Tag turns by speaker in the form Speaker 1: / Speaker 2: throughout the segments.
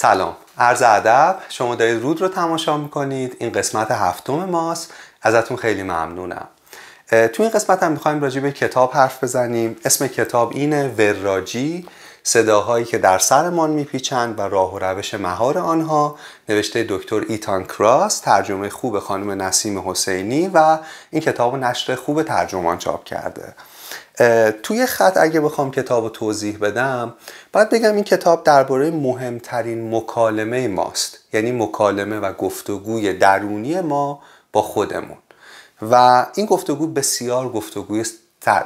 Speaker 1: سلام. عرض ادب شما دارید رود رو تماشا می‌کنید. این قسمت هفتم ماست. ازتون خیلی ممنونم. تو این قسمت هم می‌خوایم راجع به کتاب حرف بزنیم. اسم کتاب اینه وراجی. صداهایی که در سرمان میپیچند و راه و روش مهار آنها. نوشته دکتر ایتان کراس ترجمه خوب خانم نسیم حسینی و این کتاب نشر خوب ترجمان چاپ کرده. توی خط اگه بخوام کتاب رو توضیح بدم باید بگم این کتاب درباره مهمترین مکالمه ماست. یعنی مکالمه و گفتگوی درونی ما با خودمون. و این گفتگو بسیار گفتگوی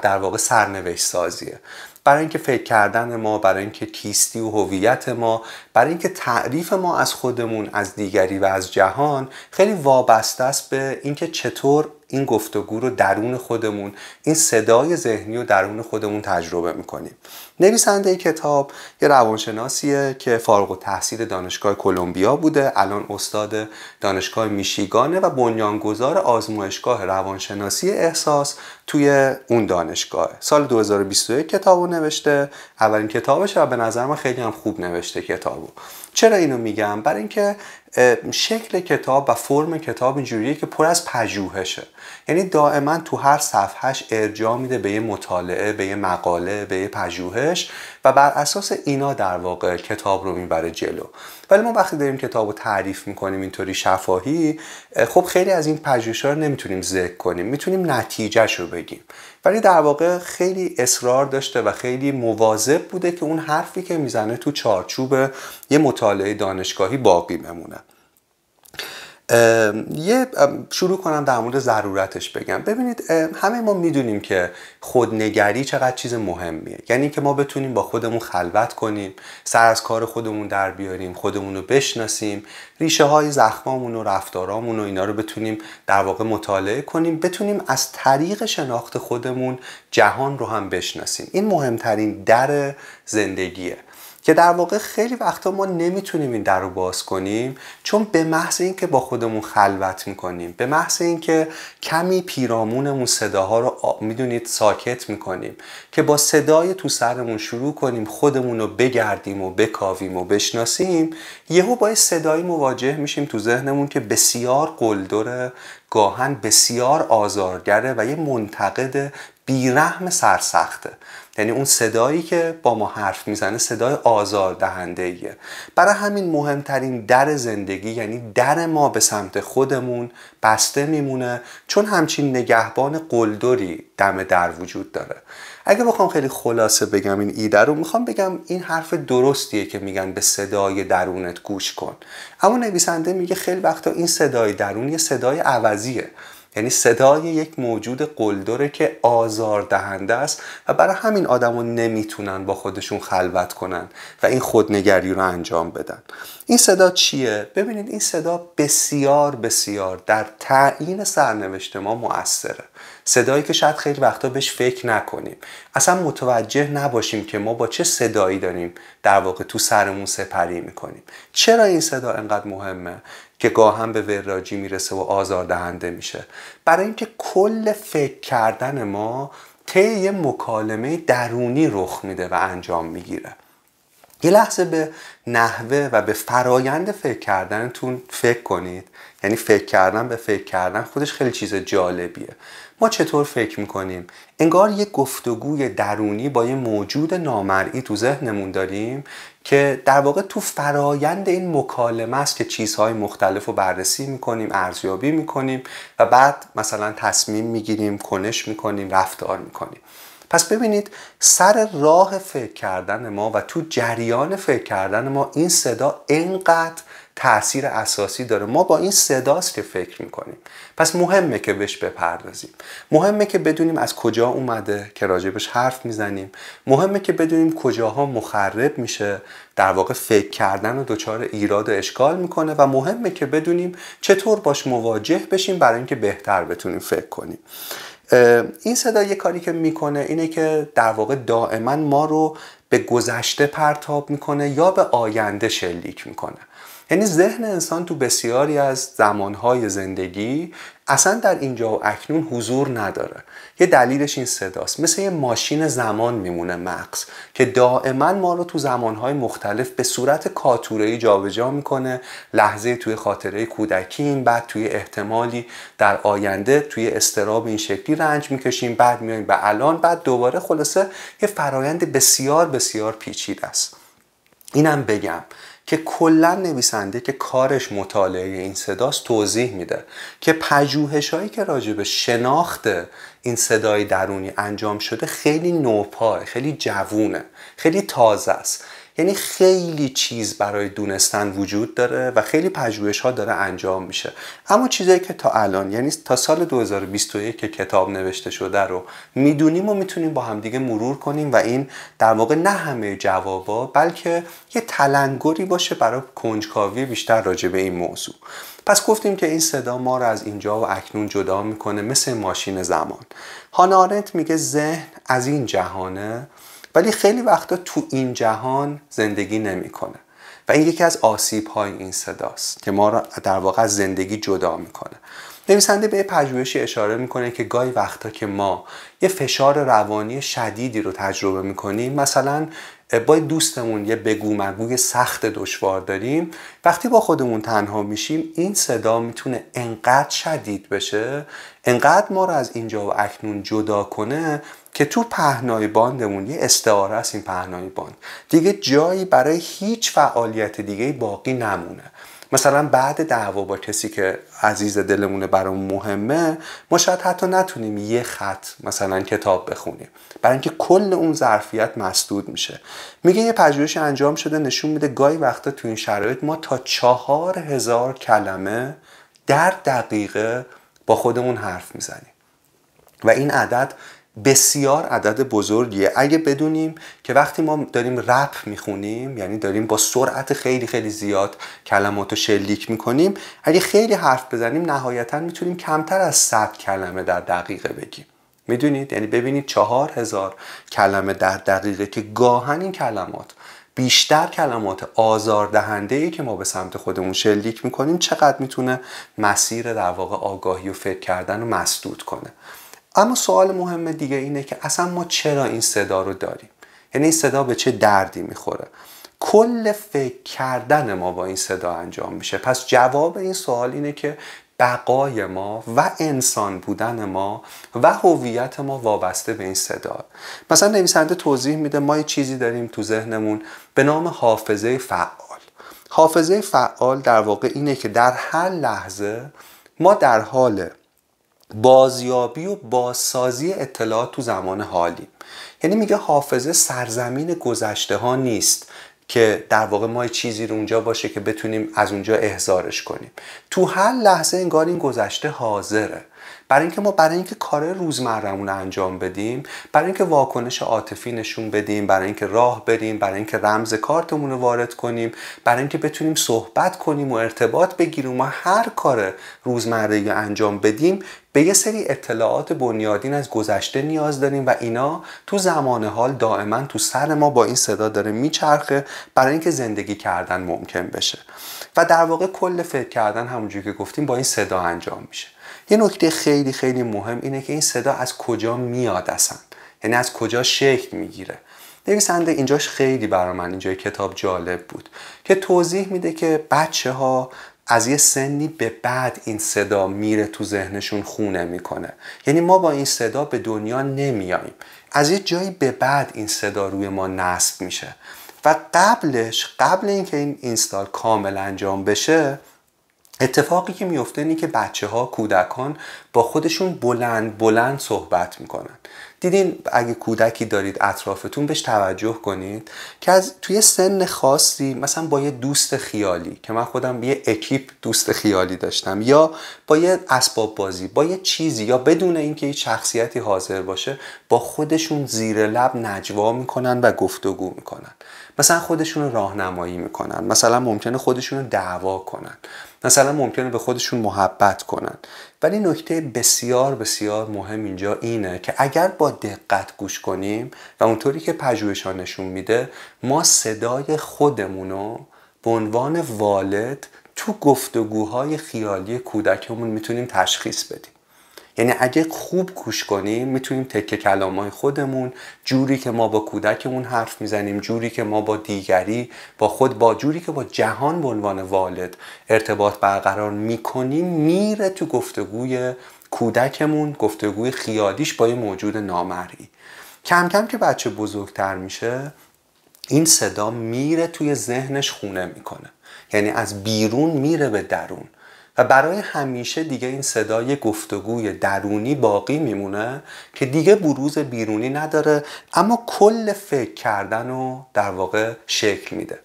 Speaker 1: در واقع سرنوشت سازیه برای اینکه فکر کردن ما برای اینکه کیستی و هویت ما برای اینکه تعریف ما از خودمون از دیگری و از جهان خیلی وابسته است به اینکه چطور این گفتگو رو درون خودمون این صدای ذهنی رو درون خودمون تجربه می‌کنیم. نویسنده کتاب یه روانشناسیه که فارغ و تحصیل دانشگاه کلمبیا بوده الان استاد دانشگاه میشیگانه و بنیانگذار آزمایشگاه روانشناسی احساس توی اون دانشگاه. سال 2021 کتاب رو نوشته. اولین کتابشه و به نظر من خیلی هم خوب نوشته کتابو. چرا اینو میگم؟ برای اینکه شکل کتاب و فرم کتاب اینجوریه که پر از پژوهشه. یعنی دائما تو هر صفحهش ارجاع میده به یه مطالعه به یه مقاله به یه پژوهش و بر اساس اینا در واقع کتاب رو می‌بره جلو. ولی ما وقتی داریم کتاب رو تعریف می‌کنیم اینطوری شفاهی خب خیلی از این پژوهش‌ها رو نمی‌تونیم ذکر کنیم می‌تونیم نتیجهش رو بگیم. ولی در واقع خیلی اصرار داشته و خیلی مواظب بوده که اون حرفی که می‌زنه تو چارچوب یه مطالعه دانشگاهی باقی بمونه. یه شروع کنم در مورد ضرورتش بگم. ببینید همه ما می‌دونیم که خودنگری چقدر چیز مهمیه. یعنی که ما بتونیم با خودمون خلوت کنیم سر از کار خودمون در بیاریم خودمون رو بشناسیم ریشه های زخمامون و رفتارامون و اینا رو بتونیم در واقع مطالعه کنیم بتونیم از طریق شناخت خودمون جهان رو هم بشناسیم. این مهمترین در زندگیه. که در واقع خیلی وقتا ما نمی‌تونیم این در رو باز کنیم چون به محض اینکه با خودمون خلوت می‌کنیم به محض اینکه کمی پیرامونمون صداها رو می‌دونید ساکت می‌کنیم که با صدای تو سرمون شروع کنیم خودمون رو بگردیم و بکاویم و بشناسیم یهو با صدایی مواجه میشیم تو ذهنمون که بسیار قلدره گاهن بسیار آزارگره و یه منتقد بیرحم سرسخته. یعنی اون صدایی که با ما حرف می‌زنه صدای آزار دهنده ایه برای همین مهمترین در زندگی یعنی در ما به سمت خودمون بسته میمونه چون همچین نگهبان قلدری دم در وجود داره. اگه بخوام خیلی خلاصه بگم این ایده رو می‌خوام بگم این حرف درستیه که میگن به صدای درونت گوش کن. اما نویسنده میگه خیلی وقتا این صدای درون یه صدای عوضیه. یعنی صدای یک موجود قلدره که آزار دهنده است و برای همین آدمو نمی‌تونن با خودشون خلوت کنن و این خودنگری رو انجام بدن این صدا چیه؟ ببینید این صدا بسیار بسیار در تعیین سرنوشت ما مؤثره صدایی که شاید خیلی وقتا بهش فکر نکنیم. اصلا متوجه نباشیم که ما با چه صدایی داریم در واقع تو سرمون سپری می‌کنیم. چرا این صدا انقدر مهمه که گاهم به وراجی می‌رسه و آزار دهنده میشه؟ برای اینکه کل فکر کردن ما طی یه مکالمه درونی رخ میده و انجام می‌گیره. یه لحظه به نحوه و به فرایند فکر کردنتون فکر کنید. یعنی فکر کردن به فکر کردن خودش خیلی چیز جالبیه. چطور فکر می‌کنیم؟ انگار یه گفتگوی درونی با یه موجود نامرئی تو ذهنمون داریم که در واقع تو فرایند این مکالمه است که چیزهای مختلف رو بررسی می‌کنیم ارزیابی می‌کنیم و بعد مثلا تصمیم می‌گیریم کنش می‌کنیم رفتار می‌کنیم. پس ببینید سر راه فکر کردن ما و تو جریان فکر کردن ما این صدا انقدر تاثیر اساسی داره. ما با این صداست که فکر می‌کنیم. پس مهمه که بهش بپردازیم. مهمه که بدونیم از کجا اومده که راجبش حرف می‌زنیم. مهمه که بدونیم کجاها مخرب میشه در واقع فکر کردن و دچار ایراد و اشکال می‌کنه و مهمه که بدونیم چطور باش مواجه بشیم برای اینکه بهتر بتونیم فکر کنیم. این صدا یه کاری که می‌کنه اینه که در واقع دائما ما رو به گذشته پرتاب می‌کنه یا به آینده شلیک می‌کنه. یعنی ذهن انسان تو بسیاری از زمانهای زندگی اصلا در اینجا و اکنون حضور نداره. یه دلیلش این صداست. مثل یه ماشین زمان میمونه مغز که دائما ما رو تو زمانهای مختلف به صورت کاتورهی جابجا می‌کنه. لحظه توی خاطره کودکیم بعد توی احتمالی در آینده توی استراب این شکلی رنج می‌کشیم بعد میایم به الان بعد دوباره خلاصه یه فرایند بسیار بسیار پیچیده است. اینم بگم که کلا نویسنده که کارش مطالعه این صداست توضیح میده که پژوهش هایی که راجع به شناخت این صدای درونی انجام شده خیلی نوپاه خیلی جوونه خیلی تازه است. یعنی خیلی چیز برای دونستن وجود داره و خیلی پژوهش ها داره انجام میشه. اما چیزایی که تا الان یعنی تا سال 2021 که کتاب نوشته شده رو می‌دونیم و می‌تونیم با همدیگه مرور کنیم و این در واقع نه همه جوابا بلکه یه تلنگری باشه برای کنجکاوی بیشتر راجع به این موضوع. پس گفتیم که این صدا ما رو از اینجا و اکنون جدا می‌کنه مثل ماشین زمان. هانارنت میگه ذهن از این جهانه ولی خیلی وقتا تو این جهان زندگی نمی‌کنه. و این یکی از آسیب های این صداست که ما را در واقع از زندگی جدا می‌کنه. نویسنده به پژوهشی اشاره می‌کنه که گاهی وقتا که ما یه فشار روانی شدیدی رو تجربه می‌کنیم مثلا با دوستمون یه بگو مگوی سخت دشوار داریم وقتی با خودمون تنها میشیم این صدا می‌تونه انقدر شدید بشه انقدر ما رو از اینجا و اکنون جدا کنه که تو پهنای باندمون یه استعاره است این پهنای باند. دیگه جایی برای هیچ فعالیت دیگه باقی نمونه. مثلا بعد دعوا با کسی که عزیز دلمونه برامون مهمه ما شاید حتی نتونیم یه خط مثلا کتاب بخونیم. برای اینکه کل اون ظرفیت مسدود میشه. میگه یه پژوهش انجام شده نشون میده گاهی وقتا تو این شرایط ما تا چهار هزار کلمه در دقیقه با خودمون حرف می‌زنیم. و این عدد بسیار عدد بزرگیه. اگه بدونیم که وقتی ما داریم رپ می‌خونیم یعنی داریم با سرعت خیلی خیلی زیاد کلمات رو شلیک می‌کنیم اگه خیلی حرف بزنیم نهایتا می‌تونیم کمتر از 100 کلمه در دقیقه بگیم. می‌دونید؟ یعنی ببینید چهار هزار کلمه در دقیقه که گاهن این کلمات بیشتر کلمات آزاردهنده ای که ما به سمت خودمون شلیک می‌کنیم چقدر می‌تونه مسیر در واقع آگاهی و فکر کردن رو مسدود کنه. اما سوال مهم دیگه اینه که اصلا ما چرا این صدا رو داریم؟ یعنی این صدا به چه دردی می‌خوره؟ کل فکر کردن ما با این صدا انجام میشه. پس جواب این سوال اینه که بقای ما و انسان بودن ما و هویت ما وابسته به این صدا. مثلا نویسنده توضیح میده ما یه چیزی داریم تو ذهنمون به نام حافظه فعال. حافظه فعال در واقع اینه که در هر لحظه ما در حال بازیابی و بازسازی اطلاعات تو زمان حالی. یعنی میگه حافظه سرزمین گذشته ها نیست که در واقع ما چیزی رو اونجا باشه که بتونیم از اونجا احزارش کنیم. تو هر لحظه انگار این گذشته حاضره. برای اینکه ما برای اینکه کار روزمرهمون انجام بدیم برای اینکه واکنش عاطفی نشون بدیم برای اینکه راه بریم برای اینکه رمز کارتمون رو وارد کنیم برای اینکه بتونیم صحبت کنیم و ارتباط بگیریم و هر کار روزمره انجام بدیم به یه سری اطلاعات بنیادین از گذشته نیاز داریم و اینا تو زمان حال دائما تو سر ما با این صدا داره میچرخه برای اینکه زندگی کردن ممکن بشه. و در واقع کل فکر کردن همونجوری که گفتیم با این صدا انجام میشه. یه نکته خیلی خیلی مهم اینه که این صدا از کجا میاد اصلا؟ یعنی از کجا شکل می‌گیره؟ نویسنده اینجاش خیلی برای من اینجای کتاب جالب بود که توضیح میده که بچه ها از یه سنی به بعد این صدا میره تو ذهنشون خونه می‌کنه. یعنی ما با این صدا به دنیا نمیاییم. از یه جایی به بعد این صدا روی ما نصب میشه. و قبلش قبل اینکه این اینستال کامل انجام بشه اتفاقی که میفته اینه که بچه ها کودکان با خودشون بلند بلند صحبت می‌کنن. دیدین اگه کودکی دارید اطرافتون بهش توجه کنید که از توی سن خاصی مثلا با یه دوست خیالی که من خودم یه اکیپ دوست خیالی داشتم یا با یه اسباب بازی با یه چیزی یا بدون اینکه یه شخصیتی حاضر باشه با خودشون زیر لب نجوا می‌کنن و گفتگو می‌کنن. مثلا خودشون راهنمایی می‌کنن. مثلا ممکنه خودشون دعوا کنن. مثلا ممکنه به خودشون محبت کنن. ولی نکته بسیار بسیار مهم اینجا اینه که اگر با دقت گوش کنیم و اونطوری که پژوهش نشون میده ما صدای خودمون رو به عنوان والد تو گفتگوهای خیالی کودکمون می‌تونیم تشخیص بدیم. یعنی اگه خوب گوش کنیم می‌تونیم تکه کلامای خودمون جوری که ما با کودکمون حرف می‌زنیم جوری که ما با دیگری با خود با جوری که با جهان به عنوان والد ارتباط برقرار می‌کنیم میره تو گفتگوی کودکمون گفتگوی خیالیش با یه موجود نامرئی. کم کم که بچه بزرگتر میشه این صدا میره توی ذهنش خونه می‌کنه. یعنی از بیرون میره به درون. و برای همیشه دیگه این صدای گفتگوی درونی باقی میمونه که دیگه بروز بیرونی نداره اما کل فکر کردن رو در واقع شکل میده.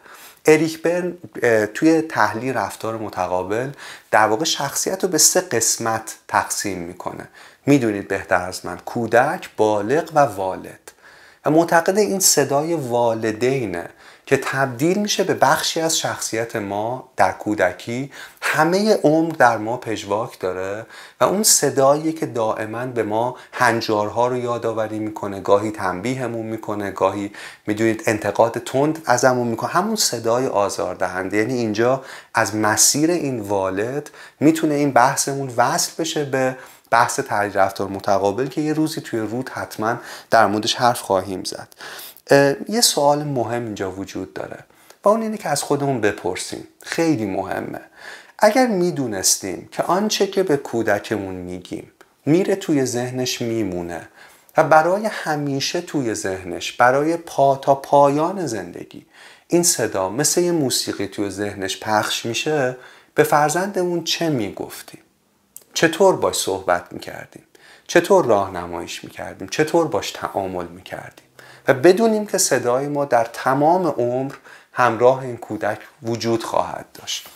Speaker 1: اریک برن توی تحلیل رفتار متقابل در واقع شخصیت رو به سه قسمت تقسیم می‌کنه. می‌دونید بهتر از من کودک بالغ و والد. و معتقد این صدای والدینه. که تبدیل میشه به بخشی از شخصیت ما در کودکی. همه عمر در ما پژواک داره و اون صدایی که دائما به ما هنجارها رو یادآوری می‌کنه گاهی تنبیهمون می‌کنه گاهی می‌دونید انتقاد تند ازمون می‌کنه. همون صدای آزاردهنده. یعنی اینجا از مسیر این والد می‌تونه این بحثمون وصل بشه به بحث تحلیل رفتار متقابل که یه روزی توی رود حتما در موردش حرف خواهیم زد. یه سوال مهم اینجا وجود داره و اون اینه که از خودمون بپرسیم. خیلی مهمه. اگر می‌دونستیم که آنچه که به کودکمون میگیم میره توی ذهنش میمونه و برای همیشه توی ذهنش برای پا تا پایان زندگی این صدا مثل یه موسیقی توی ذهنش پخش میشه به فرزندمون چه می‌گفتیم؟ چطور باش صحبت می‌کردیم؟ چطور راهنماییش می‌کردیم؟ چطور باش تعامل می‌کردیم؟ و بدونیم که صدای ما در تمام عمر همراه این کودک وجود خواهد داشت.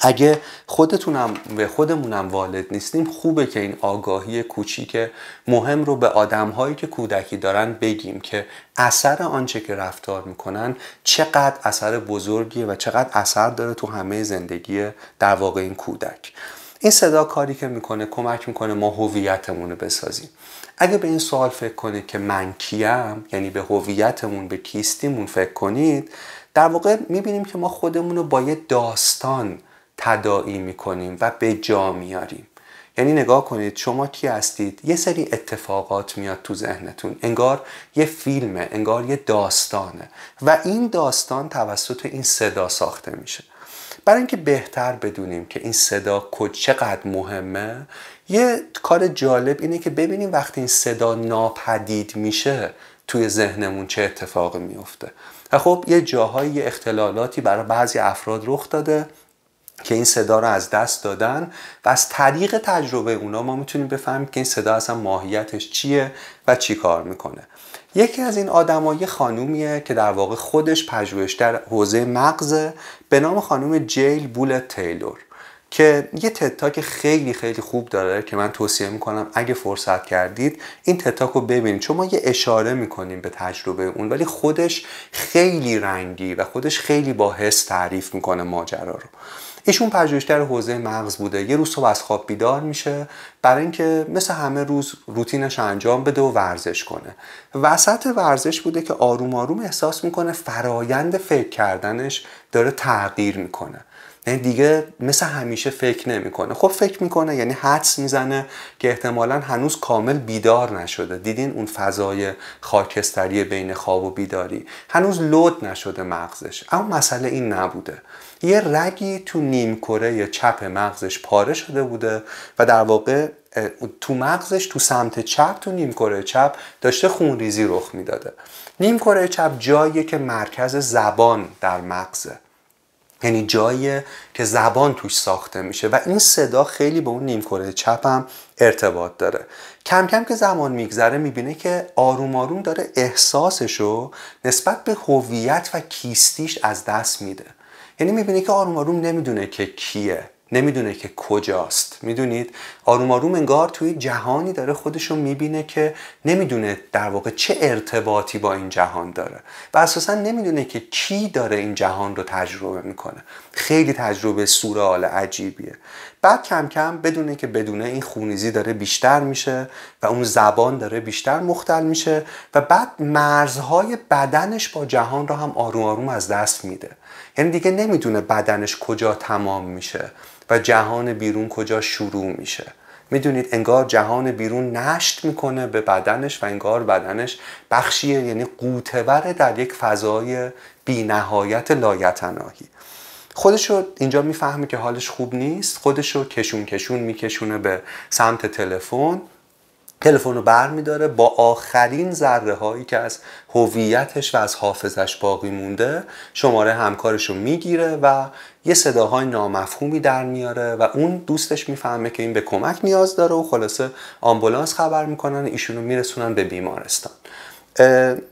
Speaker 1: اگه خودتونم به خودمونم والد نیستیم خوبه که این آگاهی کوچیک مهم رو به آدمهایی که کودکی دارن بگیم که اثر آنچه که رفتار می‌کنن چقدر اثر بزرگیه و چقدر اثر داره تو همه زندگی در واقع این کودک. این صدا کاری که می‌کنه کمک می‌کنه ما هویتمون رو بسازیم. اگه به این سوال فکر کنید که من کیم یعنی به هویتمون به کیستیمون فکر کنید در واقع می‌بینیم که ما خودمون رو با یه داستان تداعی می‌کنیم و به جا میاریم. یعنی نگاه کنید شما کی هستید؟ یه سری اتفاقات میاد تو ذهنتون. انگار یه فیلمه انگار یه داستانه. و این داستان توسط این صدا ساخته میشه. برای اینکه بهتر بدونیم که این صدا چقدر مهمه یه کار جالب اینه که ببینیم وقتی این صدا ناپدید میشه توی ذهنمون چه اتفاقی میفته. و خب یه جاهایی اختلالاتی برای بعضی افراد رخ داده که این صدا رو از دست دادن و از طریق تجربه اونا ما می‌تونیم بفهمیم که این صدا اصلا ماهیتش چیه و چی کار می‌کنه. یکی از این آدمایی یه خانومیه که در واقع خودش پژوهشگر حوزه مغزه به نام خانوم جیل بولت تیلور. که یه تتاک خیلی خیلی خوب داره که من توصیه می‌کنم اگه فرصت کردید این تتاک رو ببینید. چون ما یه اشاره می‌کنیم به تجربه اون ولی خودش خیلی رنگی و خودش خیلی با حس تعریف می‌کنه ماجرا رو. ایشون پژوهشگر حوزه مغز بوده. یه روز صبح از خواب بیدار میشه برای اینکه مثل همه روز روتینش انجام بده و ورزش کنه. وسط ورزش بوده که آروم آروم احساس می‌کنه فرایند فکر کردنش داره تغییر می‌کنه. یعنی دیگه مثل همیشه فکر نمی‌کنه. خب فکر می‌کنه یعنی حدس می‌زنه که احتمالا هنوز کامل بیدار نشده. دیدین اون فضای خاکستری بین خواب و بیداری؟ هنوز لود نشده مغزش. اما مسئله این نبوده. یه رگی تو نیم کره چپ مغزش پاره شده بوده و در واقع تو مغزش تو سمت چپ تو نیم کره چپ داشته خونریزی رخ می‌داده. نیم کره چپ جاییه که مرکز زبان در مغزه. یعنی جاییه که زبان توش ساخته میشه و این صدا خیلی به اون نیمکره چپم ارتباط داره. کم کم که زمان میگذره می‌بینه که آروم آروم داره احساسشو نسبت به هویت و کیستیش از دست میده. یعنی می‌بینه که آروم آروم نمی‌دونه که کیه. نمی‌دونه که کجاست. می‌دونید؟ آروم آروم انگار توی جهانی داره خودشو می‌بینه که نمی‌دونه در واقع چه ارتباطی با این جهان داره و اساسا نمی‌دونه که کی داره این جهان رو تجربه می‌کنه. خیلی تجربه سورال عجیبیه. بعد کم کم بدونه که بدونه این خونیزی داره بیشتر میشه و اون زبان داره بیشتر مختل میشه و بعد مرزهای بدنش با جهان رو هم آروم آروم از دست میده. یعنی دیگه نمی‌دونه بدنش کجا تمام میشه. و جهان بیرون کجا شروع میشه. می‌دونید انگار جهان بیرون نشت می‌کنه به بدنش و انگار بدنش بخشیه یعنی قوتوره در یک فضای بی نهایت لایتناهی. خودشو اینجا می‌فهمه که حالش خوب نیست خودشو کشون کشون میکشونه به سمت تلفن. تلفن رو بر با آخرین ذره هایی که از هویتش و از حافظش باقی مونده شماره همکارش رو می‌گیره و یه صداهای نامفهومی در میاره و اون دوستش می‌فهمه که این به کمک نیاز داره و خلاصه آمبولانس خبر می‌کنن ایشونو میرسونن به بیمارستان.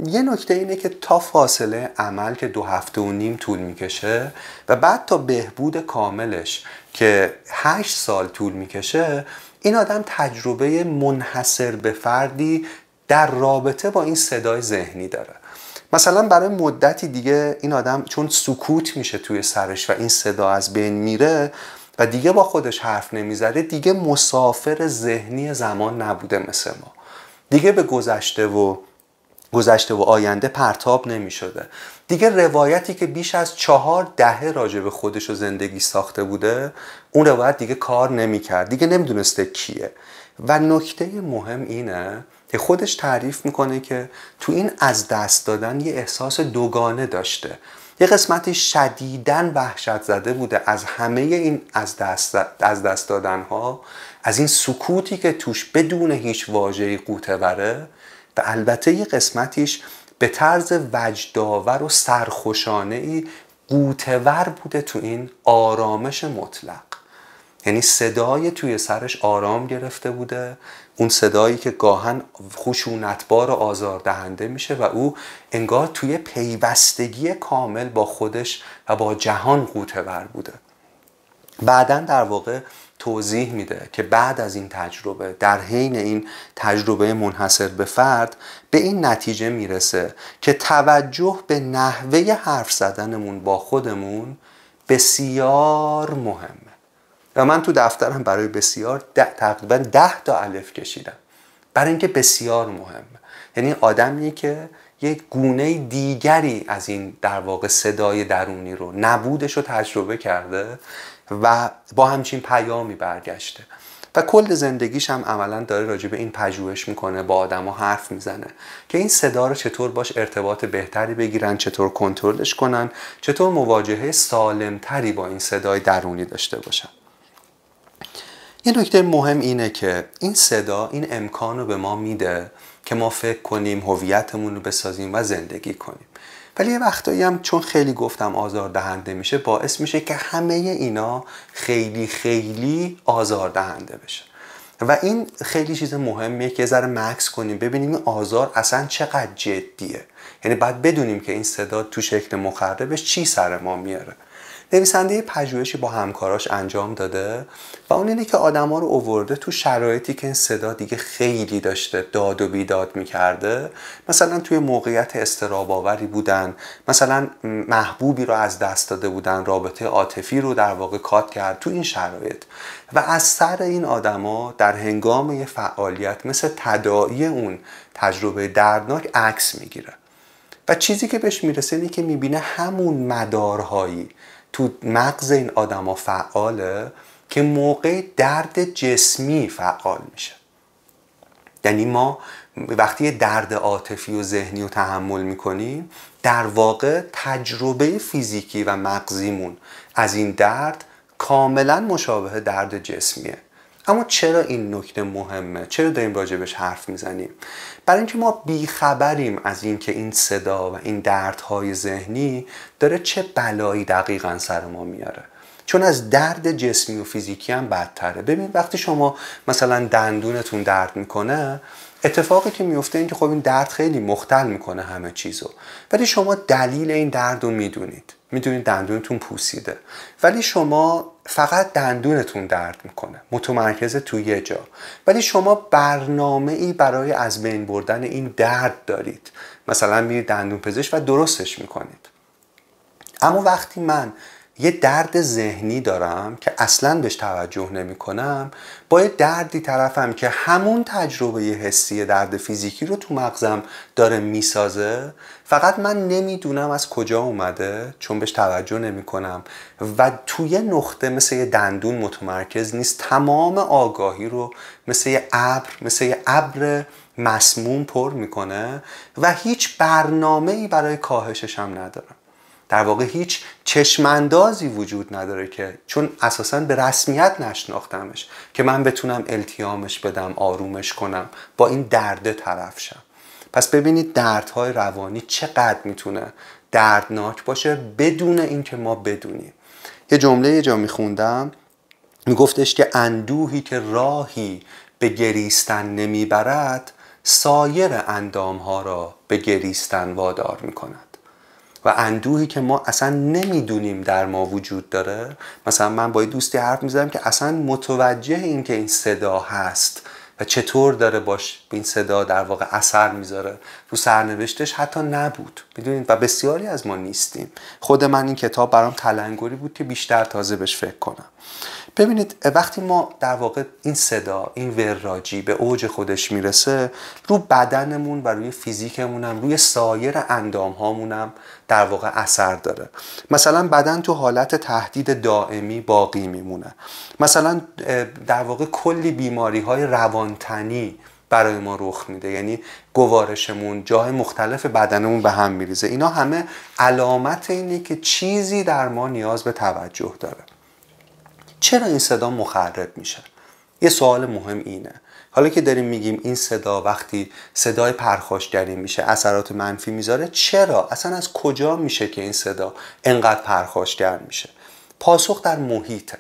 Speaker 1: یه نکته اینه که تا فاصله عمل که دو هفته و نیم طول می‌کشه و بعد تا بهبود کاملش که هشت سال طول می‌کشه این آدم تجربه منحصر به فردی در رابطه با این صدای ذهنی داره. مثلا برای مدتی دیگه این آدم چون سکوت میشه توی سرش و این صدا از بین میره و دیگه با خودش حرف نمی‌زده دیگه مسافر ذهنی زمان نبوده مثل ما. دیگه به گذشته و گذشته و آینده پرتاب نمی شده دیگه روایتی که بیش از چهار دهه راجع به خودش و زندگی ساخته بوده اون روایت دیگه کار نمی کرد دیگه نمی‌دونسته کیه. و نکته مهم اینه که خودش تعریف می‌کنه که تو این از دست دادن یه احساس دوگانه داشته. یه قسمتی شدیدن وحشت زده بوده از همه این از دست, از دست دادن ها از این سکوتی که توش بدون هیچ واژه‌ای قوطه بره و البته یه قسمتیش به طرز وجداور و سرخوشانه ای قوتور بوده تو این آرامش مطلق. یعنی صدای توی سرش آرام گرفته بوده اون صدایی که گاهن خشونتبار و آزاردهنده میشه و او انگار توی پیوستگی کامل با خودش و با جهان قوتور بوده. بعدا در واقع توضیح میده که بعد از این تجربه در حین این تجربه منحصر به فرد به این نتیجه می‌رسه که توجه به نحوه حرف زدنمون با خودمون بسیار مهمه. و من تو دفترم برای بسیار تقریبا ده تا الف کشیدم. برای اینکه بسیار مهمه. یعنی آدمی که یک گونه دیگری از این در واقع صدای درونی رو نبودش رو تجربه کرده و با همچین پیامی برگشته. و کل زندگیش هم عملا داره راجع به این پژوهش می‌کنه با آدما حرف می‌زنه که این صدا رو چطور باش ارتباط بهتری بگیرن چطور کنترلش کنن چطور مواجهه سالمتری با این صدای درونی داشته باشن. یه نکته مهم اینه که این صدا این امکان رو به ما میده که ما فکر کنیم هویتمون رو بسازیم و زندگی کنیم. ولی یه وقتایی هم چون خیلی گفتم آزار دهنده میشه باعث میشه که همه اینا خیلی خیلی آزار دهنده بشه. و این خیلی چیز مهمیه که ذره مکس کنیم ببینیم آزار اصلا چقدر جدیه. یعنی باید بدونیم که این صدا تو شکل مخربش چی سر ما میاره. نویسنده پژوهشی با همکاراش انجام داده و اون اینه که آدما رو اوورده تو شرایطی که این صدا دیگه خیلی داشته داد و بیداد می‌کرده. مثلا توی موقعیت استراباوری بودن مثلا محبوبی رو از دست داده بودن رابطه عاطفی رو در واقع کات کرد تو این شرایط. و از سر این آدما در هنگام یه فعالیت مثل تداعی اون تجربه دردناک عکس می‌گیره. و چیزی که بهش می‌رسه اینه که می‌بینه همون مدارهایی تو مغز این آدما فعاله که موقع درد جسمی فعال میشه. یعنی ما وقتی درد عاطفی و ذهنی رو تحمل می‌کنیم در واقع تجربه فیزیکی و مغزیمون از این درد کاملا مشابه درد جسمیه. اما چرا این نکته مهمه؟ چرا داریم راجبش حرف می‌زنیم؟ برای اینکه ما بیخبریم از اینکه این صدا و این دردهای ذهنی داره چه بلایی دقیقا سر ما میاره. چون از درد جسمی و فیزیکی هم بدتره. ببین وقتی شما مثلا دندونتون درد می‌کنه اتفاقی که میفته این که خب این درد خیلی مختل می‌کنه همه چیزو. ولی شما دلیل این درد رو می‌دونید. می‌دونید دندونتون پوسیده. ولی شما فقط دندونتون درد می‌کنه. متمرکز تو یه جا. ولی شما برنامه ای برای از بین بردن این درد دارید. مثلا میرید دندون پزشک و درستش می‌کنید. اما وقتی من یه درد ذهنی دارم که اصلا بهش توجه نمی کنم با یه دردی طرفم که همون تجربه حسی درد فیزیکی رو تو مغزم داره می‌سازه فقط من نمی‌دونم از کجا اومده چون بهش توجه نمی کنم و توی نقطه مثل یه دندون متمرکز نیست. تمام آگاهی رو مثل یه ابر مثل یه ابر مسموم پر می‌کنه و هیچ برنامه ای برای کاهشش هم ندارم. در واقع هیچ چشماندازی وجود نداره که چون اساسا به رسمیت نشناختمش که من بتونم التیامش بدم آرومش کنم با این درده طرف شم. پس ببینید دردهای روانی چقدر می‌تونه دردناک باشه بدون اینکه ما بدونیم. یه جمله یه جا میخوندم. میگفتش که اندوهی که راهی به گریستن نمی‌برد سایر اندامها را به گریستن وادار می‌کند. و اندوهی که ما اصلا نمی‌دونیم در ما وجود داره. مثلا من با دوستی حرف می‌زدم که اصلا متوجه این که این صدا هست و چطور داره باش این صدا در واقع اثر می‌ذاره. رو سرنوشتش حتی نبود. می‌دونید؟ و بسیاری از ما نیستیم. خود من این کتاب برام تلنگری بود که بیشتر تازه بهش فکر کنم. ببینید وقتی ما در واقع این صدا این وراجی به اوج خودش می‌رسه رو بدنمون و روی فیزیکمون هم روی سایر اندام هامون در واقع اثر داره. مثلا بدن تو حالت تهدید دائمی باقی میمونه. مثلا در واقع کلی بیماری های روانتنی برای ما رخ میده. یعنی گوارشمون جای مختلف بدنمون به هم میریزه. اینا همه علامت اینه که چیزی در ما نیاز به توجه داره. چرا این صدا مخرب میشه؟ یه سوال مهم اینه. حالا که داریم میگیم این صدا وقتی صدای پرخاشگری میشه اثرات منفی می‌ذاره چرا؟ اصلا از کجا میشه که این صدا انقدر پرخاشگر میشه؟ پاسخ در محیطه.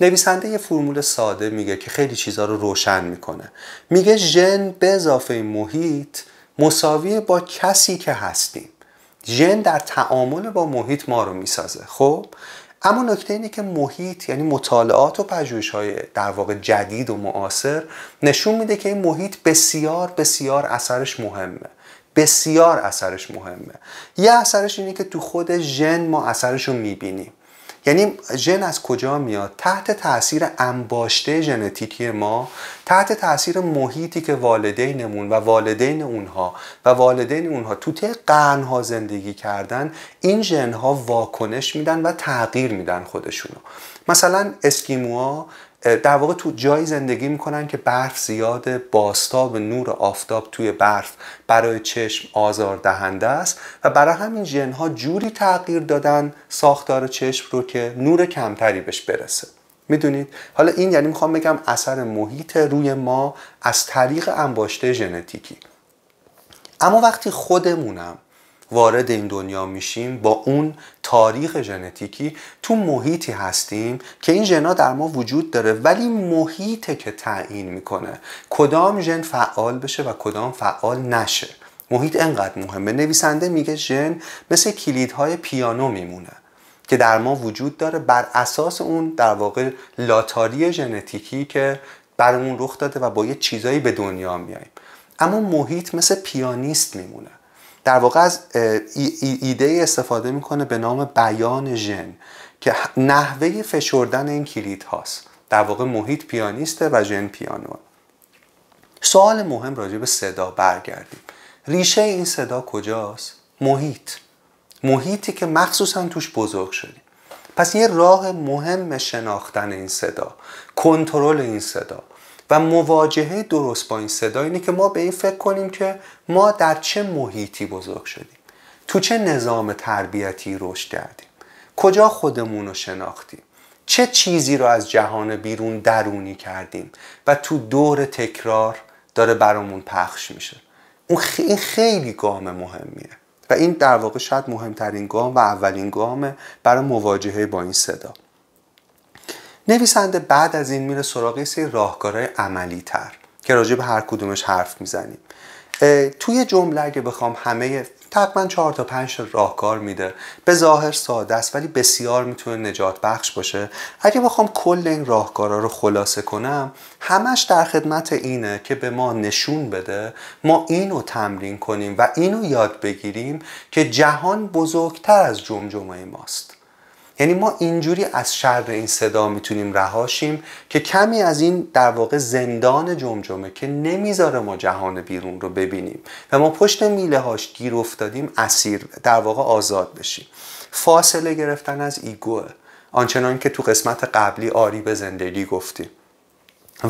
Speaker 1: نویسنده یه فرمول ساده میگه که خیلی چیزها رو روشن می‌کنه. میگه ژن به اضافه محیط مساوی با کسی که هستیم. ژن در تعامل با محیط ما رو می‌سازه. خب؟ اما نکته اینه که محیط یعنی مطالعات و پژوهش های در واقع جدید و معاصر نشون میده که این محیط بسیار بسیار اثرش مهمه. بسیار اثرش مهمه. یه اثرش اینه که تو خود ژن ما اثرش رو می‌بینیم. یعنی ژن از کجا میاد؟ تحت تاثیر انباشته ژنتیکی ما تحت تاثیر محیطی که والدینمون و والدین اونها و والدین اونها تو طی قرنها زندگی کردن این ژنها واکنش میدن و تغییر میدن خودشونو. مثلا اسکیموها در واقع تو جایی زندگی می‌کنن که برف زیاد باستاب نور آفتاب توی برف برای چشم آزار دهنده است و برای همین ژنها جوری تغییر دادن ساختار چشم رو که نور کمتری بهش برسه. می‌دونید؟ حالا این یعنی می‌خوام بگم اثر محیط روی ما از طریق انباشته ژنتیکی. اما وقتی خودمونم وارد این دنیا میشیم با اون تاریخ ژنتیکی تو محیطی هستیم که این ژنا در ما وجود داره ولی محیطه که تعیین می‌کنه. کدام ژن فعال بشه و کدام فعال نشه؟ محیط انقدر مهمه. نویسنده میگه ژن مثل کلیدهای پیانو میمونه که در ما وجود داره بر اساس اون در واقع لاتاری ژنتیکی که برامون رخ داده و با یه چیزایی به دنیا میاییم اما محیط مثل پیانیست میمونه. در واقع از ایده استفاده می‌کنه به نام بیان ژن که نحوه فشردن این کلید هاست. در واقع محیط پیانیسته و ژن پیانو. سوال مهم راجع به صدا برگردیم. ریشه این صدا کجاست؟ محیط. محیطی که مخصوصا توش بزرگ شدیم. پس یه راه مهم شناختن این صدا کنترل این صدا و مواجهه درست با این صدا اینه که ما به این فکر کنیم که ما در چه محیطی بزرگ شدیم؟ تو چه نظام تربیتی رشد کردیم؟ کجا خودمون رو شناختیم؟ چه چیزی رو از جهان بیرون درونی کردیم؟ و تو دور تکرار داره برامون پخش میشه. اون این خیلی گام مهمیه. و این در واقع شاید مهمترین گام و اولین گامه برای مواجهه با این صدا. نویسنده بعد از این میره سراغ سری راهکارهای عملی تر که راجع به هر کدومش حرف می‌زنیم. توی جمله اگه بخوام همه تقریبا چهار تا پنج راهکار میده به ظاهر ساده است ولی بسیار می‌تونه نجات بخش باشه. اگه بخوام کل این راهکارا رو خلاصه کنم همش در خدمت اینه که به ما نشون بده ما اینو تمرین کنیم و اینو یاد بگیریم که جهان بزرگتر از جمجمه ماست. یعنی ما اینجوری از شر این صدا می‌تونیم رهاشیم که کمی از این در واقع زندان جمجمه که نمی‌ذاره ما جهان بیرون رو ببینیم و ما پشت میله هاش گیر افتادیم اسیر در واقع آزاد بشیم. فاصله گرفتن از ایگوه. آنچنان که تو قسمت قبلی آری به زندگی گفتیم.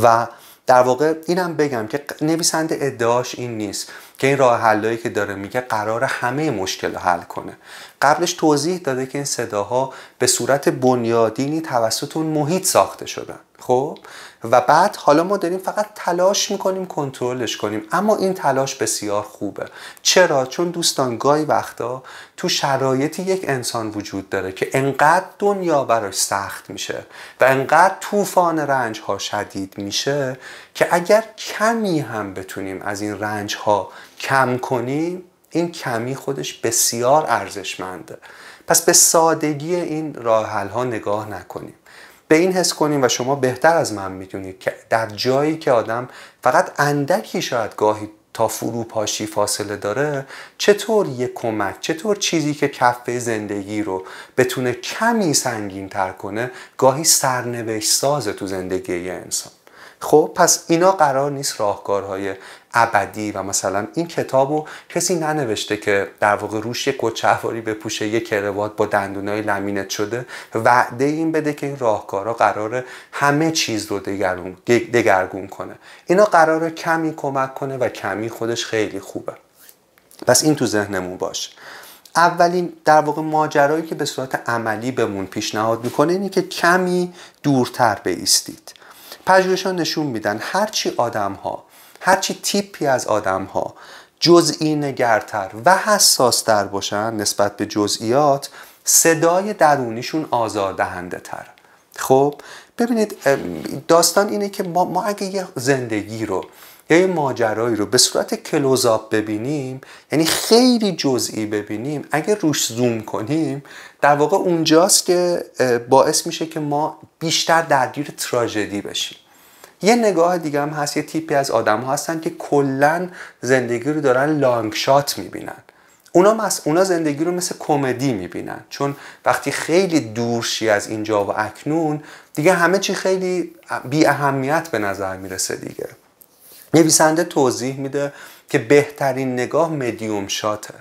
Speaker 1: و در واقع اینم بگم که نویسنده ادعاش این نیست که این راه حلایی که داره میگه قرار همه مشکل حل کنه. قبلش توضیح داده که این صداها به صورت بنیادینی توسط اون محیط ساخته شدن. خب؟ و بعد حالا ما داریم فقط تلاش می‌کنیم کنترلش کنیم. اما این تلاش بسیار خوبه. چرا؟ چون دوستان گاهی وقتا تو شرایطی یک انسان وجود داره که انقدر دنیا براش سخت میشه و انقدر طوفان رنج ها شدید میشه که اگر کمی هم بتونیم از این رنج ها کم کنیم این کمی خودش بسیار ارزشمنده. پس به سادگی این راه ها نگاه نکنیم. به این حس کنیم و شما بهتر از من می‌دونید که در جایی که آدم فقط اندکی شاید گاهی تا فروپاشی فاصله داره چطور یک کمک چطور چیزی که کفه زندگی رو بتونه کمی سنگین تر کنه گاهی سرنوشت سازه تو زندگی انسان؟ خب پس اینا قرار نیست راهکارهای ابدی و مثلا این کتاب رو کسی ننوشته که در واقع روش یک کچهواری بپوشه یک کروات با دندونای لمینت شده. وعده این بده که این راهکارها قرار همه چیز رو دگرگون کنه. اینا قرار کمی کمک کنه و کمی خودش خیلی خوبه. پس این تو ذهنمون باشه. اولین در واقع ماجرایی که به صورت عملی بهمون پیشنهاد می‌کنه اینه که کمی دورتر بیستید. پژوهشان نشون میدن هرچی آدم ها هرچی تیپی از آدم ها جزئی نگرتر و حساستر باشن نسبت به جزئیات صدای درونیشون آزاردهنده تر خب ببینید داستان اینه که ما, ما اگه یه زندگی رو یه ماجرایی رو به صورت کلوزاپ ببینیم یعنی خیلی جزئی ببینیم اگه روش زوم کنیم در واقع اونجاست که باعث میشه که ما بیشتر درگیر تراژدی بشیم. یه نگاه دیگه هم هست یه تیپی از آدم ها هستن که کلا زندگی رو دارن لانگ شات می‌بینن. اونا, مس... اونا زندگی رو مثل کمدی می‌بینن. چون وقتی خیلی دورشی از اینجا و اکنون دیگه همه چی خیلی بی اهمیت به نظر می‌رسه دیگه. نویسنده توضیح میده که بهترین نگاه مدیوم شاته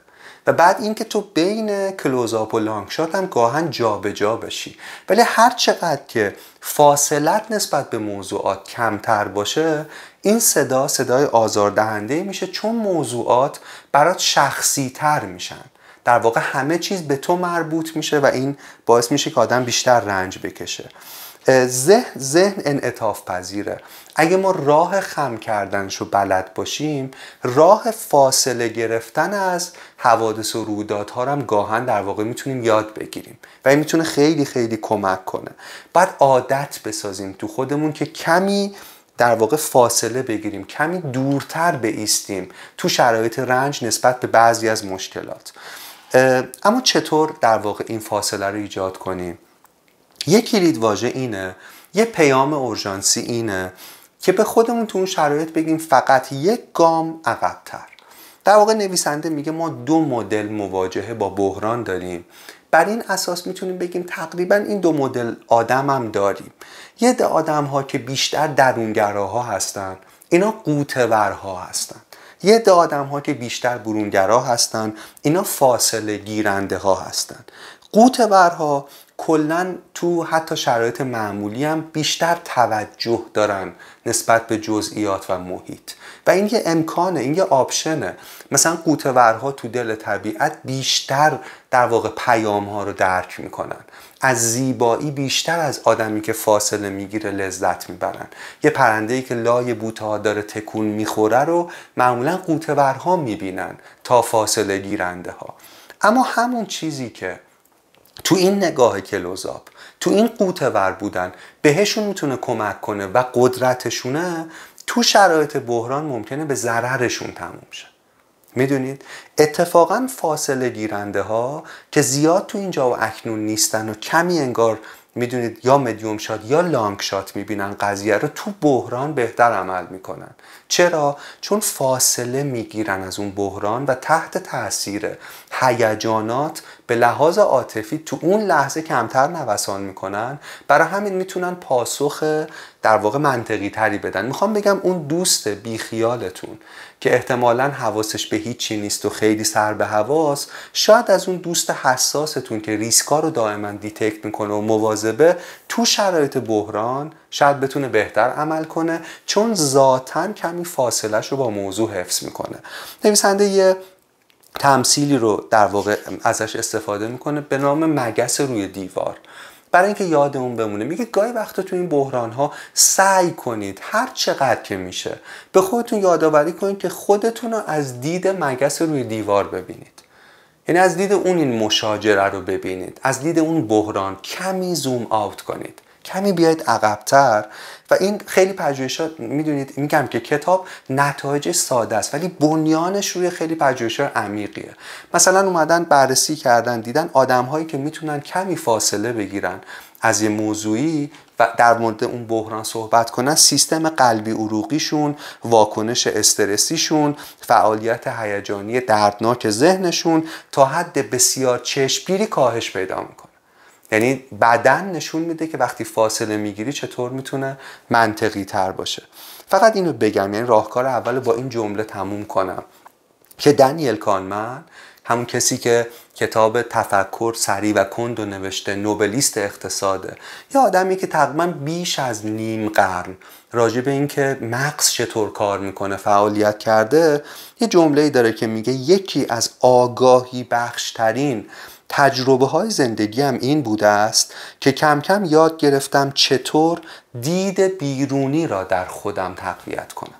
Speaker 1: و بعد اینکه تو بین کلوزاپ و لانگ شات هم گاهن جابجا جا بشی. ولی هر چقدر که فاصلت نسبت به موضوعات کمتر باشه این صدا صدای آزاردهنده میشه چون موضوعات برات شخصی تر میشن. در واقع همه چیز به تو مربوط میشه و این باعث میشه که آدم بیشتر رنج بکشه. ذهن ذهن انعطاف پذیره. اگه ما راه خم کردنشو بلد باشیم راه فاصله گرفتن از حوادث و رویدادها رو هم گاهن در واقع می‌تونیم یاد بگیریم و این می‌تونه خیلی خیلی کمک کنه. بعد عادت بسازیم تو خودمون که کمی در واقع فاصله بگیریم کمی دورتر بیستیم تو شرایط رنج نسبت به بعضی از مشکلات. اما چطور در واقع این فاصله رو ایجاد کنیم؟ یه کلید واژه اینه یه پیام اورژانسی اینه که به خودمون تو اون شرایط بگیم فقط یک گام عقبتر. در واقع نویسنده میگه ما دو مدل مواجهه با بحران داریم. بر این اساس می‌تونیم بگیم تقریبا این دو مدل آدم هم داریم. یه ده آدم ها که بیشتر درونگراها هستن اینا قوتورها هستن. یه ده آدم ها که بیشتر برونگرا هستن اینا فاصله گیرنده ها هستن. قوتورها کلا تو حتی شرایط معمولی هم بیشتر توجه دارن نسبت به جزئیات و محیط. و این یه امکانه این یه آپشنه. مثلا قوتورها تو دل طبیعت بیشتر در واقع پیام ها رو درک می‌کنن. از زیبایی بیشتر از آدمی که فاصله می‌گیره لذت می‌برن. یه پرنده ای که لای بوته ها داره تکون می‌خوره رو معمولا قوتورها می‌بینن تا فاصله گیرنده ها. اما همون چیزی که تو این نگاه کلوزاپ تو این قوته ور بودن بهشون می‌تونه کمک کنه و قدرتشونه تو شرایط بحران ممکنه به ضررشون تموم شه. می‌دونید؟ اتفاقا فاصله گیرنده ها که زیاد تو اینجا و اکنون نیستن و کمی انگار می‌دونید یا مدیوم شات یا لانگ شات می‌بینن قضیه رو تو بحران بهتر عمل می‌کنن. چرا؟ چون فاصله می‌گیرن از اون بحران و تحت تاثیر هیجانات به لحاظ عاطفی تو اون لحظه کمتر نوسان می‌کنن. برای همین می‌تونن پاسخ در واقع منطقی تری بدن. می‌خوام بگم اون دوست بیخیالتون که احتمالا حواسش به هیچی نیست و خیلی سر به حواس شاید از اون دوست حساستون که ریسکا رو دائما detect می‌کنه و مواظبه تو شرایط بحران شاید بتونه بهتر عمل کنه چون ذاتا کمی فاصلش رو با موضوع حفظ می‌کنه. نویسنده یه تمثیلی رو در واقع ازش استفاده می‌کنه به نام مگس روی دیوار. برای اینکه یادمون بمونه میگه گاهی وقتا تو این بحران ها سعی کنید هر چقدر که میشه به خودتون یادآوری کنید که خودتون رو از دید مگس روی دیوار ببینید. یعنی از دید اون این مشاجره رو ببینید. از دید اون بحران کمی زوم آوت کنید. کمی بیاید عقبتر. و این خیلی پژوهشات می‌دونید میگم که کتاب نتایج ساده است ولی بنیانش روی خیلی پژوهشات عمیقیه. مثلا اومدن بررسی کردن دیدن آدم هایی که می‌تونن کمی فاصله بگیرن از یه موضوعی و در مورد اون بحران صحبت کنن سیستم قلبی عروقیشون واکنش استرسیشون فعالیت هیجانی دردناک ذهنشون تا حد بسیار چشمگیری کاهش پیدا می‌کنه. یعنی بدن نشون میده که وقتی فاصله می‌گیری چطور می‌تونه منطقی تر باشه. فقط اینو بگم یعنی راهکار اول با این جمله تموم کنم. که دنیل کانمن همون کسی که کتاب تفکر سریع و کند و نوشته نوبلیست اقتصاده یا آدمی که تقریبا بیش از نیم قرن راجع به اینکه مغز چطور کار می‌کنه فعالیت کرده یه جمله داره که میگه یکی از آگاهی بخشترین تجربه های زندگی هم این بوده است که کم کم یاد گرفتم چطور دید بیرونی را در خودم تقویت کنم.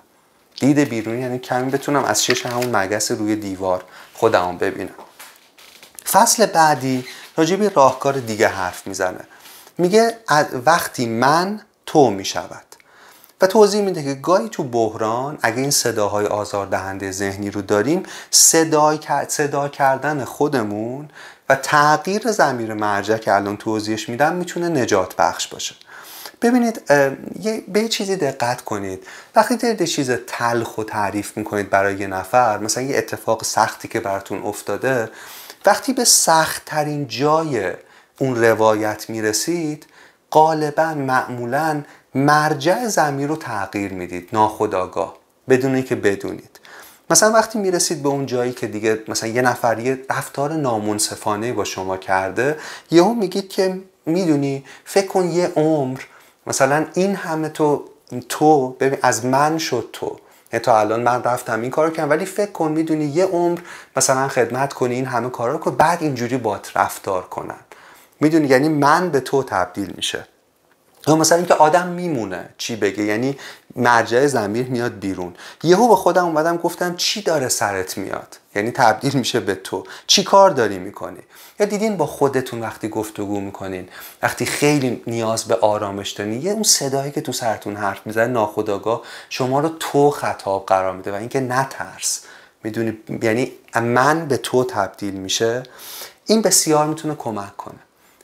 Speaker 1: دید بیرونی یعنی کمی بتونم از شش همون مگس روی دیوار خودم ببینم. فصل بعدی راجع به راهکار دیگه حرف می‌زنه. میگه وقتی من تو می‌شود. و توضیح میده که گاهی تو بحران اگه این صداهای آزاردهنده ذهنی رو داریم صدای صدا کردن خودمون و تغییر زمیر مرجع که الان توضیحش میدم می‌تونه نجات بخش باشه. ببینید به چیزی دقت کنید. وقتی دارید چیز تلخ و تعریف می‌کنید برای یه نفر مثلا یه اتفاق سختی که براتون افتاده وقتی به سخت ترین جای اون روایت می‌رسید غالبا معمولا مرجع زمیر رو تغییر می‌دید. ناخداگاه بدون اینکه بدونید. مثلا وقتی می‌رسید به اون جایی که دیگه مثلا یه نفر یه رفتار نامنصفانه با شما کرده یهو میگید که می‌دونی فکر کن یه عمر مثلا این همه تو تو ببین از من شد تو. یعنی تا الان من رفتم این کارو کردم ولی فکر کن می‌دونی یه عمر مثلا خدمت کنی این همه کارا رو کن بعد اینجوری بات رفتار کنن. می‌دونی؟ یعنی من به تو تبدیل میشه. مثلا اینکه آدم میمونه چی بگه؟ یعنی مرجع زمیر میاد بیرون. یهو به خودم اومدم گفتم چی داره سرت میاد؟ یعنی تبدیل میشه به تو. چی کار داری می‌کنی؟ یا دیدین با خودتون وقتی گفتگو می‌کنین وقتی خیلی نیاز به آرامش دارین یه اون صدایی که تو سرتون حرف می‌زنه ناخداگاه شما رو تو خطاب قرار میده و اینکه نترس. می‌دونی؟ یعنی من به تو تبدیل میشه. این بسیار می‌تونه کمک کنه.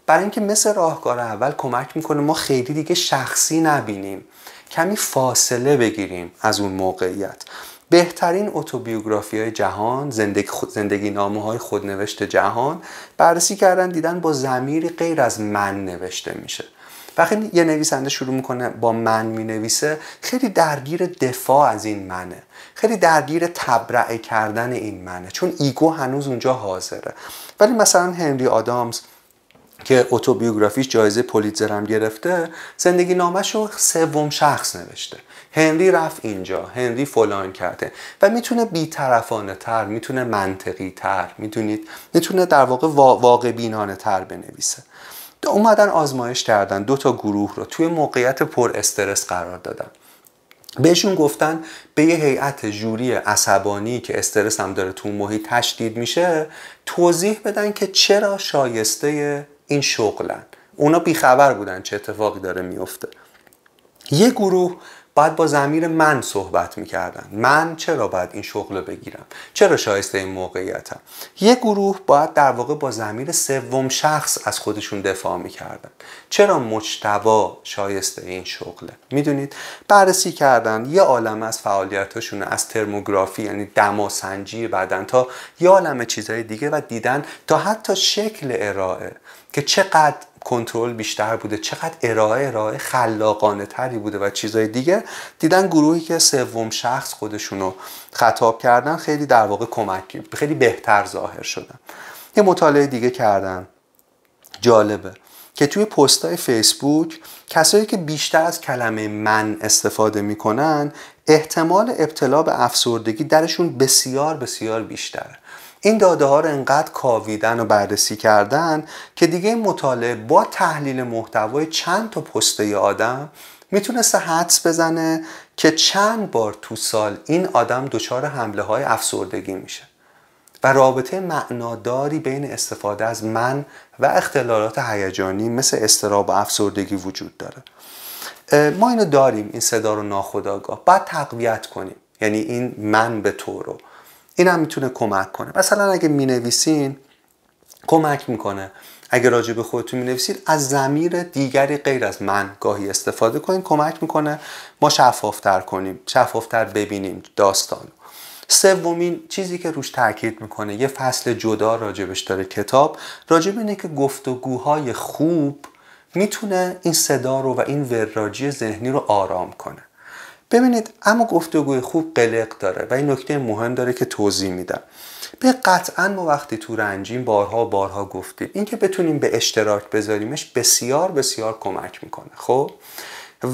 Speaker 1: برای اینکه مثل راهکار اول کمک می‌کنه ما خیلی دیگه شخصی نبینیم. کمی فاصله بگیریم از اون موقعیت. بهترین اتوبیوگرافی های جهان زندگی, زندگی نامه های خودنوشت جهان بررسی کردن دیدن با زمیری غیر از من نوشته میشه. وقتی یه نویسنده شروع می‌کنه با من می‌نویسه خیلی درگیر دفاع از این منه. خیلی درگیر تبرعه کردن این منه. چون ایگو هنوز اونجا حاضره. ولی مثلا هنری آدامز که اتوبیوگرافیش جایزه پولیتزر هم گرفته زندگی نامش رو سوم شخص نوشته. هنری رفت اینجا هنری فلان کرده. و می‌تونه بیطرفانه تر می‌تونه منطقی تر می‌تونید می‌تونه در واقع واقع بینانه تر بنویسه. اومدن آزمایش کردن دو تا گروه رو توی موقعیت پر استرس قرار دادن. بهشون گفتن به یه هیئت جوری عصبانی که استرس هم داره تو محیط تشدید میشه توضیح بدن که چرا شایسته این شغلن. اونا بیخبر بودن چه اتفاقی داره میفته. یه گروه باید با زمیر من صحبت می‌کردن. من چرا باید این شغل رو بگیرم؟ چرا شایسته این موقعیتم؟ یه گروه باید در واقع با زمیر سوم شخص از خودشون دفاع می‌کردن. چرا مجتبا شایسته این شغله؟ می‌دونید؟ بررسی کردن. یه عالم از فعالیتاشون از ترموگرافی یعنی دماسنجی بدن تا یه عالم چیزهای دیگه و دیدن تا حتی شکل ارائه. که چقدر کنترل بیشتر بوده چقدر ارائه ارائه خلاقانه تری بوده و چیزهای دیگه دیدن گروهی که سوم شخص خودشون رو خطاب کردن خیلی در واقع کمک خیلی بهتر ظاهر شدن یه مطالعه دیگه کردن. جالبه که توی پستای فیسبوک کسایی که بیشتر از کلمه من استفاده می‌کنن احتمال ابتلا به افسردگی درشون بسیار بسیار بیشتره. این داده ها رو انقدر کاویدن و بررسی کردن که دیگه این مطالعه با تحلیل محتوای چند تا پسته آدم می‌تونسته حدس بزنه که چند بار تو سال این آدم دچار حمله های افسردگی میشه. و رابطه معناداری بین استفاده از من و اختلالات هیجانی مثل استراب و افسردگی وجود داره. ما اینو داریم این صدا رو ناخداگاه باید تقویت کنیم. یعنی این من به تو رو. این هم می‌تونه کمک کنه. مثلا اگه می‌نویسین کمک می‌کنه. اگه راجع به خودتون می‌نویسید از زمیر دیگری غیر از من گاهی استفاده کنید کمک می‌کنه ما شفافتر کنیم شفافتر ببینیم داستان سومین چیزی که روش تاکید می‌کنه یه فصل جدا راجبش داره کتاب. راجب اینه که گفتگوهای خوب می‌تونه این صدا رو و این وراجی ذهنی رو آرام کنه. ببینید اما گفتگوی خوب قلق داره و این نکته مهم داره که توضیح میدم. به قطعا ما وقتی تو رنجیم بارها بارها گفتیم. اینکه بتونیم به اشتراک بذاریمش بسیار بسیار کمک می‌کنه خب؟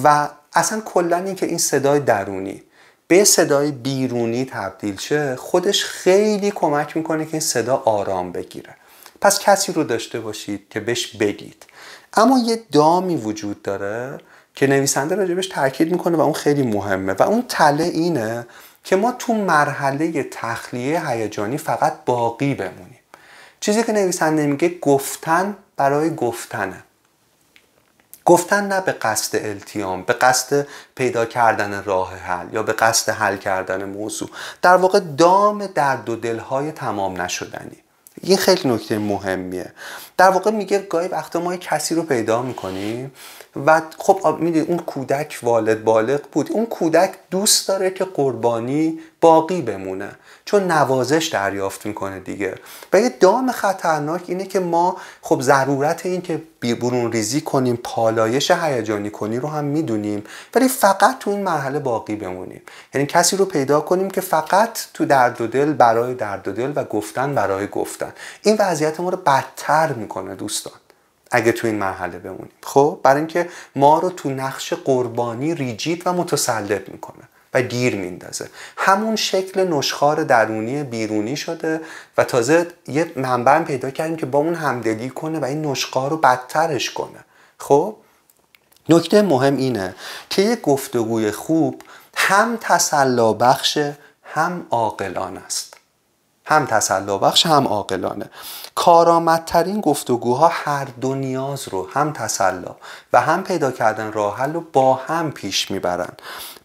Speaker 1: و اصلا کلا اینکه این صدای درونی به صدای بیرونی تبدیل شه خودش خیلی کمک می‌کنه که این صدا آرام بگیره. پس کسی رو داشته باشید که بهش بگید. اما یه دامی وجود داره که نویسنده راجبش تاکید می‌کنه و اون خیلی مهمه. و اون تله اینه که ما تو مرحله تخلیه هیجانی فقط باقی بمونیم. چیزی که نویسنده میگه گفتن برای گفتنه. گفتن نه به قصد التیام به قصد پیدا کردن راه حل یا به قصد حل کردن موضوع. در واقع دام درد و دلهای تمام نشدنی. این خیلی نکته مهمیه. در واقع میگه گاهی وقتا ما کسی رو پیدا می‌کنیم و خب می‌دونی اون کودک والد بالغ بود. اون کودک دوست داره که قربانی باقی بمونه چون نوازش دریافت می‌کنه دیگه. و یه دام خطرناک اینه که ما خب ضرورت این که برون ریزی کنیم پالایش هیجانی کنی رو هم می‌دونیم ولی فقط تو این مرحله باقی بمونیم. یعنی کسی رو پیدا کنیم که فقط تو درد و دل برای درد و دل و گفتن برای گفتن. این وضعیت ما رو بدتر می‌کنه. دوستان. اگه تو این مرحله بمونیم. خب؟ برای اینکه ما رو تو نقش قربانی ریجید و متسلط می‌کنه و گیر میندازه. همون شکل نشخار درونی بیرونی شده و تازه یه منبع پیدا کردیم که با اون همدلی کنه و این نشخار رو بدترش کنه. خب؟ نکته مهم اینه که یه گفتگوی خوب هم تسلا بخش هم عاقلانه است. هم تسلا بخش هم عاقلانه. کارآمدترین گفتگوها هر دو نیاز رو هم تسلا و هم پیدا کردن راه حل رو با هم پیش می‌برن.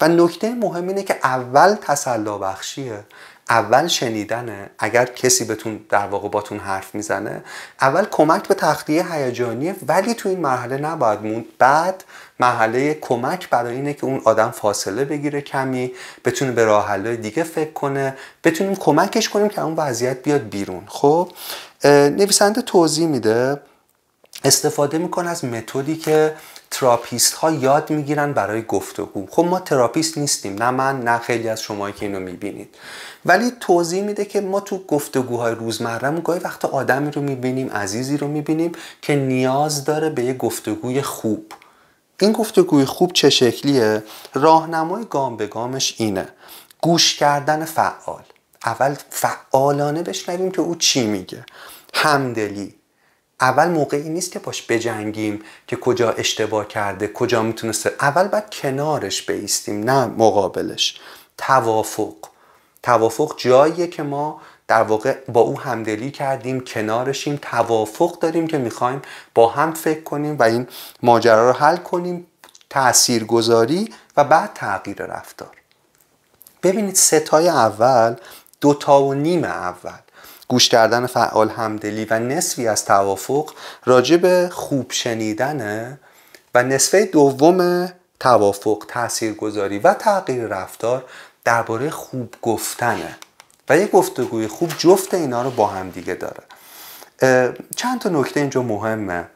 Speaker 1: و نکته مهم اینه که اول تسلا بخشیه. اول شنیدنه. اگر کسی بتون در واقع باتون حرف می‌زنه اول کمک به تخلیه هیجانیه ولی تو این مرحله نباید موند. بعد مرحله کمک برای اینه که اون آدم فاصله بگیره کمی بتونه به راه دیگه فکر کنه بتونیم کمکش کنیم که اون وضعیت بیاد بیرون. خب نویسنده توضیح میده استفاده می‌کنه از متدی که therapist ها یاد می‌گیرن برای گفتگو خب ما therapist نیستیم نه من نه خیلی از شما که اینو می‌بینید. ولی توضیح میده که ما تو گفتگوهای روزمرهمون گاهی وقت آدمی رو می‌بینیم عزیزی رو می‌بینیم که نیاز داره به یه گفتگوی خوب. این گفتگوی خوب چه شکلیه؟ راهنمای گام به گامش اینه. گوش کردن فعال. اول فعالانه بشنویم که او چی میگه. همدلی. اول موقعی نیست که باش بجنگیم که کجا اشتباه کرده کجا می‌تونسته. اول باید کنارش بیستیم نه مقابلش. توافق. توافق جاییه که ما در واقع با او همدلی کردیم کنارشیم توافق داریم که می‌خوایم با هم فکر کنیم و این ماجرا رو حل کنیم تاثیرگذاری و بعد تغییر رفتار. ببینید ستای اول دوتا و نیم اول. گوش کردن فعال همدلی و نصفی از توافق به خوب شنیدنه و نصفه دوم توافق تاثیرگذاری و تغییر رفتار درباره خوب گفتنه و یه گفتگوی خوب جفت اینا رو با هم دیگه داره. چند تا نکته اینجا مهمه.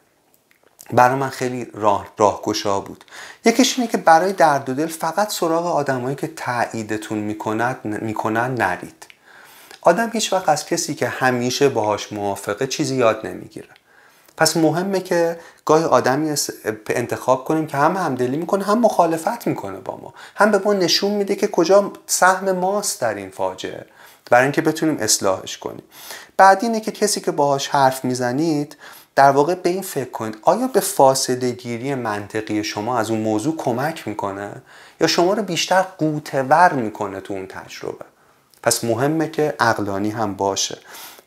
Speaker 1: برای من خیلی راه راهگشا بود. یکیش اینه که برای درد و دل فقط سراغ آدمایی که تاییدتون می‌کنن نرید. آدم هیچ وقت از کسی که همیشه باهاش موافقه چیزی یاد نمی‌گیره. پس مهمه که گاهی آدمی انتخاب کنیم که هم همدلی می‌کنه هم مخالفت می‌کنه با ما. هم به ما نشون میده که کجا سهم ماست در این فاجعه. برای اینکه بتونیم اصلاحش کنیم. بعد اینه که کسی که باهاش حرف می‌زنید در واقع به این فکر کنید آیا به فاصله گیری منطقی شما از اون موضوع کمک می‌کنه یا شما رو بیشتر قوتور می‌کنه تو اون تجربه؟ پس مهمه که اقلانی هم باشه.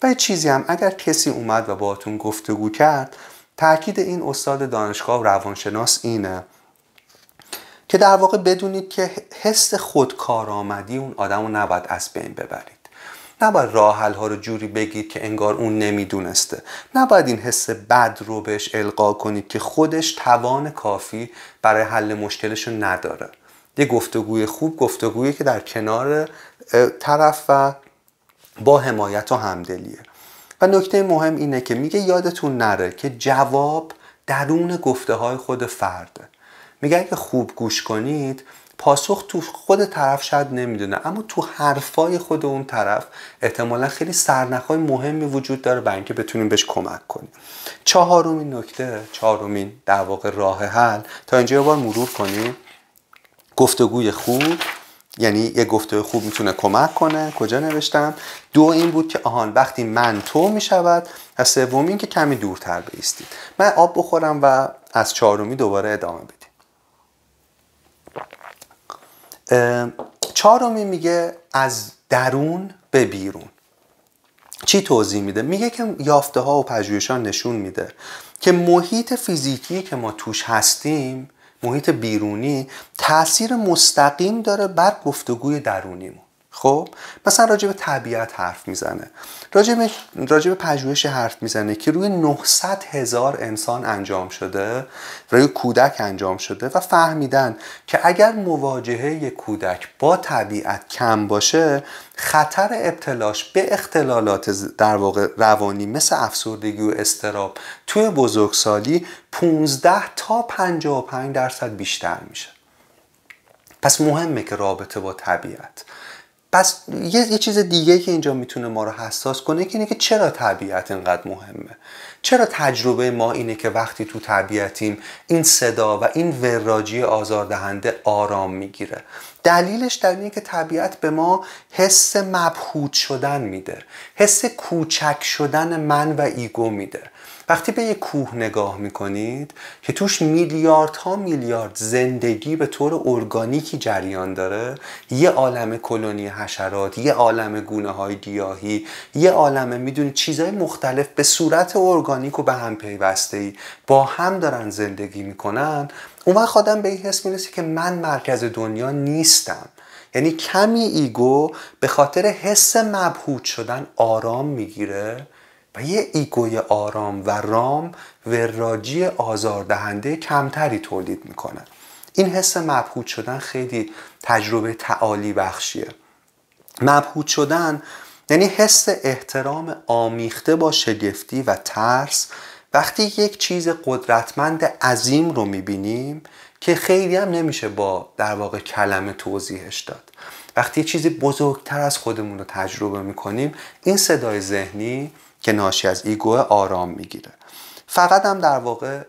Speaker 1: و یه چیزی هم اگر کسی اومد و باهاتون گفتگو کرد تاکید این استاد دانشگاه و روانشناس اینه که در واقع بدونید که حس خودکارآمدی اون آدم رو نباید از بین ببرید. نباید راه ها رو جوری بگید که انگار اون نمی‌دونسته. نباید این حس بد رو بهش القا کنید که خودش توان کافی برای حل مشکلش رو نداره. یه گفتگوی خوب گفتگویی که در کنار طرف و با حمایت و همدلیه. و نکته مهم اینه که میگه یادتون نره که جواب درون گفته های خود فرده. میگه اگه خوب گوش کنید پاسخ تو خود طرف شاید نمی‌دونه اما تو حرفای خود اون طرف احتمالا خیلی سرنخهای مهمی وجود داره برای اینکه بتونیم بهش کمک کنیم. چهارمین نکته چهارمین در واقع راه حل. تا اینجا بار مرور کنیم. گفتگوی خوب یعنی یه گفته خوب می‌تونه کمک کنه. کجا نوشتم؟ دو این بود که آهان وقتی من تو می‌شود و سوم این که کمی دورتر بیستید من آب بخورم و از چهارمی دوباره ادامه بدیم. چهارمی میگه از درون به بیرون. چی توضیح میده؟ میگه که یافته ها و پژوهشان نشون میده که محیط فیزیکی که ما توش هستیم محیط بیرونی تاثیر مستقیم داره بر گفتگوی درونیمون. خب مثلا راجع به طبیعت حرف می‌زنه. راجع به راجع پژوهش حرف می‌زنه که روی 900 هزار انسان انجام شده روی کودک انجام شده و فهمیدن که اگر مواجهه کودک با طبیعت کم باشه خطر ابتلاش به اختلالات در واقع روانی مثل افسردگی و استراب توی بزرگسالی 15 تا 55 درصد بیشتر میشه. پس مهمه که رابطه با طبیعت. پس یه, یه چیز دیگه که اینجا می‌تونه ما رو حساس کنه که اینه که چرا طبیعت اینقدر مهمه؟ چرا تجربه ما اینه که وقتی تو طبیعتیم این صدا و این وراجی آزاردهنده آرام می‌گیره؟ دلیلش در اینه که طبیعت به ما حس مبهوت شدن میده حس کوچک شدن من و ایگو میده. وقتی به یک کوه نگاه می‌کنید که توش میلیاردها میلیارد زندگی به طور ارگانیکی جریان داره یه عالم کلونی حشرات یه عالم گونه های گیاهی یه عالم می‌دونید چیزهای مختلف به صورت ارگانیک و به هم پیوسته ای با هم دارن زندگی می‌کنن. اون وقت آدم به این حس می‌رسه که من مرکز دنیا نیستم. یعنی کمی ego به خاطر حس مبهوت شدن آرام می‌گیره. و یه ego ی آرام و رام وراجی آزاردهنده کمتری تولید می‌کنه. این حس مبهوت شدن خیلی تجربه تعالی بخشیه. مبهوت شدن یعنی حس احترام آمیخته با شگفتی و ترس. وقتی یک چیز قدرتمند عظیم رو می‌بینیم که خیلی هم نمیشه با در واقع کلمه توضیحش داد. وقتی یه چیزی بزرگتر از خودمون رو تجربه می‌کنیم این صدای ذهنی که ناشی از ایگو آرام می‌گیره. فقط هم در واقع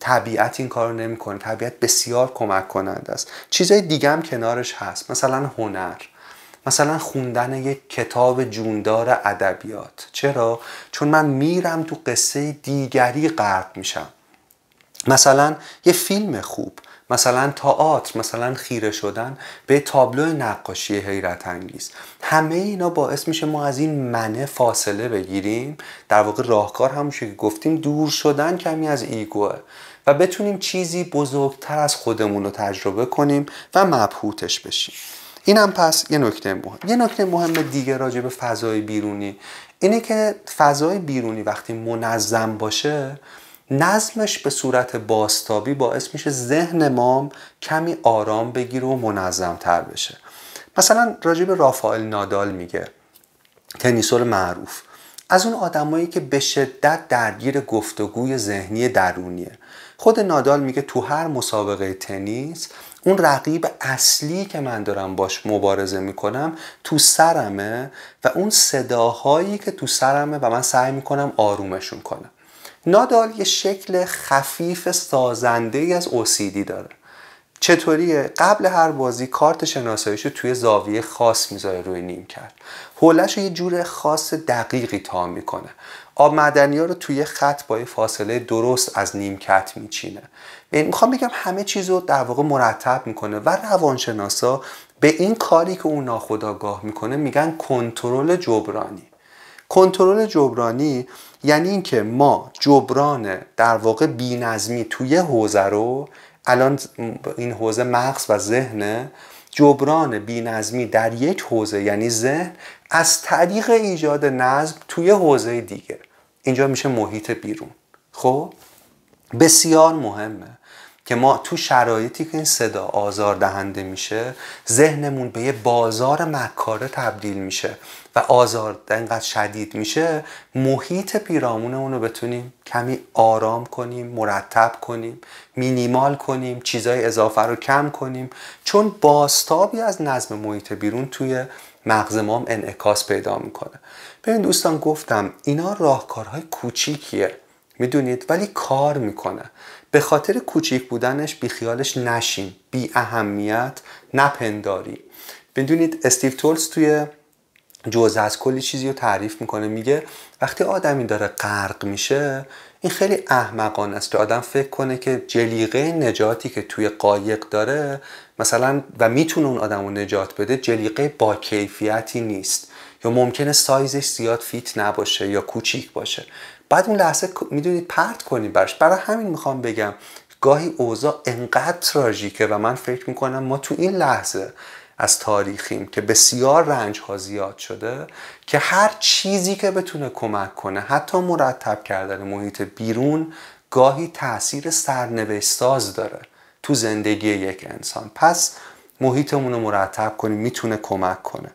Speaker 1: طبیعت این کار رو نمی‌کنه. طبیعت بسیار کمک کننده است. چیزای دیگه هم کنارش هست. مثلا هنر. مثلا خوندن یک کتاب جوندار ادبیات. چرا؟ چون من میرم تو قصه دیگری غرق میشم. مثلا یه فیلم خوب مثلا تئاتر مثلا خیره شدن به تابلو نقاشی حیرت انگیز. همه اینا باعث میشه ما از این منه فاصله بگیریم. در واقع راهکار همون که گفتیم دور شدن کمی از ایگوه. و بتونیم چیزی بزرگتر از خودمون رو تجربه کنیم و مبهوتش بشیم. اینم پس یه نکته مهم. یه نکته مهم دیگه راجع به فضای بیرونی. اینه که فضای بیرونی وقتی منظم باشه نظمش به صورت باستابی باعث میشه ذهن ما کمی آرام بگیره و منظم تر بشه. مثلا راجع به رافائل نادال میگه تنیسور معروف. از اون آدمایی که به شدت درگیر گفتگوی ذهنی درونیه. خود نادال میگه تو هر مسابقه تنیس اون رقیب اصلی که من دارم باش مبارزه می‌کنم تو سرمه و اون صداهایی که تو سرمه و من سعی می‌کنم آرومشون کنم. نادال یه شکل خفیف سازنده ای از اوسیدی داره. چطوریه؟ قبل هر بازی کارت شناساییشو توی زاویه خاص می‌ذاره روی نیم کرد. حولش یه جور خاص دقیقی تا می‌کنه. آب معدنی ها رو توی خط با فاصله درست از نیمکت میچینه. می‌خوام بگم همه چیز رو در واقع مرتب می‌کنه و روانشناسا به این کاری که اون ناخداگاه می‌کنه میگن کنترل جبرانی. کنترل جبرانی یعنی اینکه ما جبران در واقع بینظمی توی حوزه رو الان این حوزه مغز و ذهنه جبران بینظمی در یک حوزه یعنی ذهن از طریق ایجاد نظم توی حوزه دیگه. اینجا میشه محیط بیرون. خب؟ بسیار مهمه. که ما تو شرایطی که این صدا آزار دهنده میشه ذهنمون به یه بازار مکاره تبدیل میشه و آزار اینقدر شدید میشه محیط پیرامونمون رو بتونیم کمی آرام کنیم مرتب کنیم مینیمال کنیم چیزای اضافه رو کم کنیم. چون باستابی از نظم محیط بیرون توی مغز ما انعکاس پیدا می‌کنه. ببین دوستان گفتم اینا راهکارهای کوچیکیه. می‌دونید؟ ولی کار می‌کنه. به خاطر کوچیک بودنش بیخیالش نشیم بی اهمیت نپنداری. بدونید استیو تولز توی جزء از کلی چیزی رو تعریف می‌کنه. میگه وقتی آدمی داره غرق میشه این خیلی احمقانه است. که آدم فکر کنه که جلیقه نجاتی که توی قایق داره مثلا و می‌تونه اون آدم رو نجات بده جلیقه با کیفیتی نیست. یا ممکنه سایزش زیاد فیت نباشه یا کوچیک باشه. بعد اون لحظه می‌دونید پرت کنی برش برای همین می‌خوام بگم گاهی اوضاع انقدر تراژیکه و من فکر می‌کنم ما تو این لحظه از تاریخیم که بسیار رنج ها زیاد شده که هر چیزی که بتونه کمک کنه حتی مرتب کردن محیط بیرون گاهی تاثیر سرنوشت ساز داره تو زندگی یک انسان. پس محیطمون رو مرتب کنیم می‌تونه کمک کنه.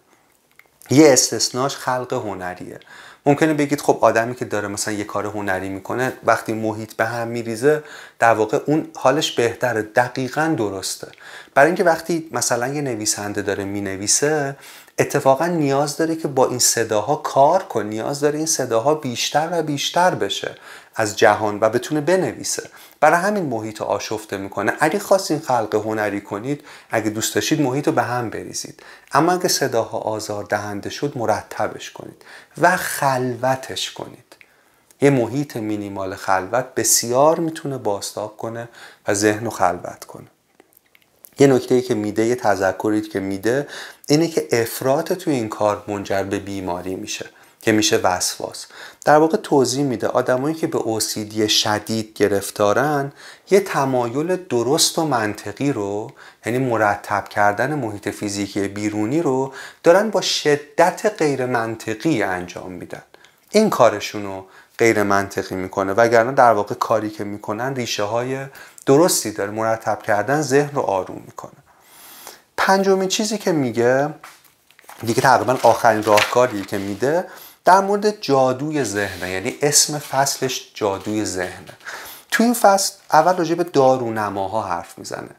Speaker 1: یه استثناش خلق هنریه. ممکنه بگید خب آدمی که داره مثلا یه کار هنری می‌کنه وقتی محیط به هم میریزه در واقع اون حالش بهتره دقیقا درسته. برای اینکه وقتی مثلا یه نویسنده داره می‌نویسه اتفاقا نیاز داره که با این صداها کار کن نیاز داره این صداها بیشتر و بیشتر بشه. از جهان و بتونه بنویسه. برای همین محیط آشفته می‌کنه. اگه خواستین خلق هنری کنید اگه دوست داشتید محیط رو به هم بریزید. اما اگه صداها آزار دهنده شد مرتبش کنید و خلوتش کنید. یه محیط مینیمال خلوت بسیار می‌تونه باستاب کنه و ذهن رو خلوت کنه. یه نکته ای که میده یه تذکری که میده اینه که افراط توی این کار منجر به بیماری میشه. که میشه وسواس. در واقع توضیح میده آدمایی که به اوسیدی شدید گرفتارن یه تمایل درست و منطقی رو یعنی مرتب کردن محیط فیزیکی بیرونی رو دارن با شدت غیر منطقی انجام میدن. این کارشون رو غیر منطقی می‌کنه وگرنه در واقع کاری که می‌کنن ریشه های درستی داره. مرتب کردن ذهن رو آروم می‌کنه. پنجمین چیزی که میگه دیگه تقریبا آخرین راهکاری که میده در مورد جادوی ذهنه یعنی اسم فصلش جادوی ذهنه تو این فصل اول راجع به دارونماها حرف می‌زنه.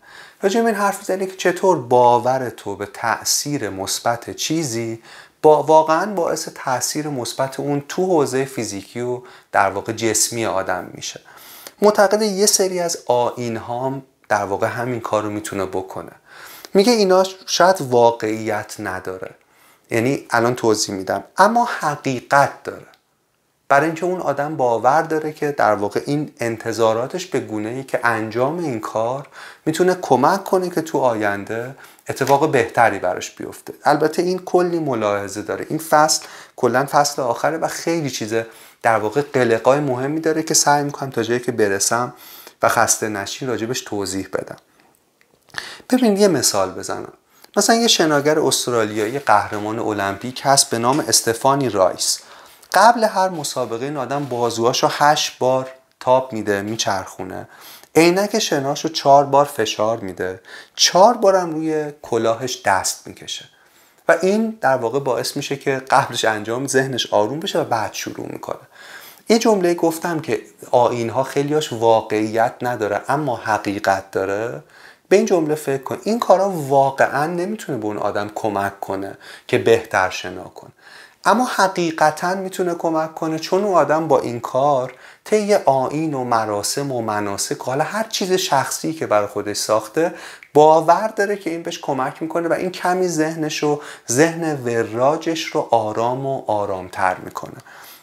Speaker 1: راجع به این حرف می‌زنه که چطور باور تو به تاثیر مثبت چیزی با واقعا باعث تاثیر مثبت اون تو حوزه فیزیکی و در واقع جسمی آدم میشه. معتقد یه سری از آین در واقع همین کار رو می‌تونه بکنه. میگه اینا شاید واقعیت نداره. یعنی الان توضیح میدم. اما حقیقت داره. برای اینکه اون آدم باور داره که در واقع این انتظاراتش به گونه ای که انجام این کار می‌تونه کمک کنه که تو آینده اتفاق بهتری براش بیفته. البته این کلی ملاحظه داره. این فصل کلا فصل آخره و خیلی چیزه در واقع قلقای مهمی داره که سعی می‌کنم تا جایی که برسم و خسته نشی راجبش توضیح بدم. ببین یه مثال بزنم. مثلا یه شناگر استرالیایی قهرمان المپیک هست به نام استفانی رایس. قبل هر مسابقه این آدم بازوهاشو هشت بار تاب میده میچرخونه. عینک شناش رو چهار بار فشار میده. چهار بارم روی کلاهش دست می‌کشه. و این در واقع باعث میشه که قبلش انجام ذهنش آروم بشه و بعد شروع می‌کنه. یه جمله گفتم که آین ها خیلیاش واقعیت نداره اما حقیقت داره. به این جمله فکر کن. این کارا واقعا نمی‌تونه به اون آدم کمک کنه که بهتر شنا کنه. اما حقیقتا می‌تونه کمک کنه چون اون آدم با این کار طی آین و مراسم و مناسک حالا هر چیز شخصی که برای خودش ساخته باور داره که این بهش کمک می‌کنه و این کمی ذهنش و ذهن وراجش رو آرام و آرامتر می‌کنه.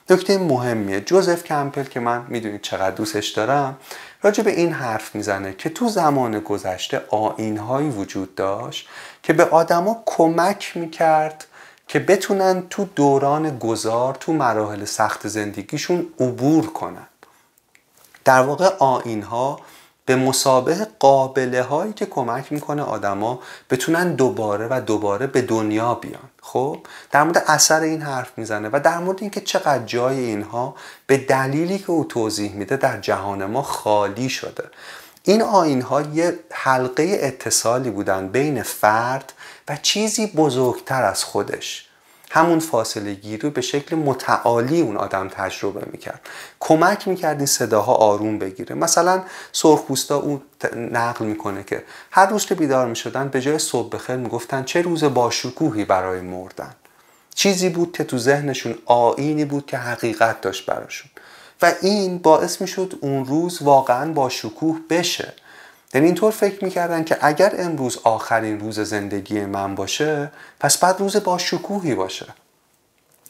Speaker 1: نکته مهمیه. جوزف کمپل که من می‌دونید چقدر دوستش دارم راجع به این حرف می‌زنه که تو زمان گذشته آینهایی وجود داشت که به آدما کمک می‌کرد که بتونن تو دوران گذار تو مراحل سخت زندگیشون عبور کنن. در واقع آین ها به مسابه قابله هایی که کمک می‌کنه آدما بتونن دوباره و دوباره به دنیا بیان. خب در مورد اثر این حرف می‌زنه و در مورد اینکه چقدر جای اینها به دلیلی که او توضیح میده در جهان ما خالی شده. این آین ها یه حلقه اتصالی بودن بین فرد و چیزی بزرگتر از خودش. همون فاصله گیری رو به شکل متعالی اون آدم تجربه می‌کرد. کمک می‌کرد این صداها آروم بگیره. مثلا سرخپوستا او نقل می‌کنه که هر روز که بیدار می‌شدن به جای صبح بخیر می‌گفتن چه روز باشکوهی برای مردن. چیزی بود که تو ذهنشون آینی بود که حقیقت داشت براشون. و این باعث می‌شد اون روز واقعا با شکوه بشه. یعنی اینطور فکر می‌کردن که اگر امروز آخرین روز زندگی من باشه پس بعد روز با شکوهی باشه.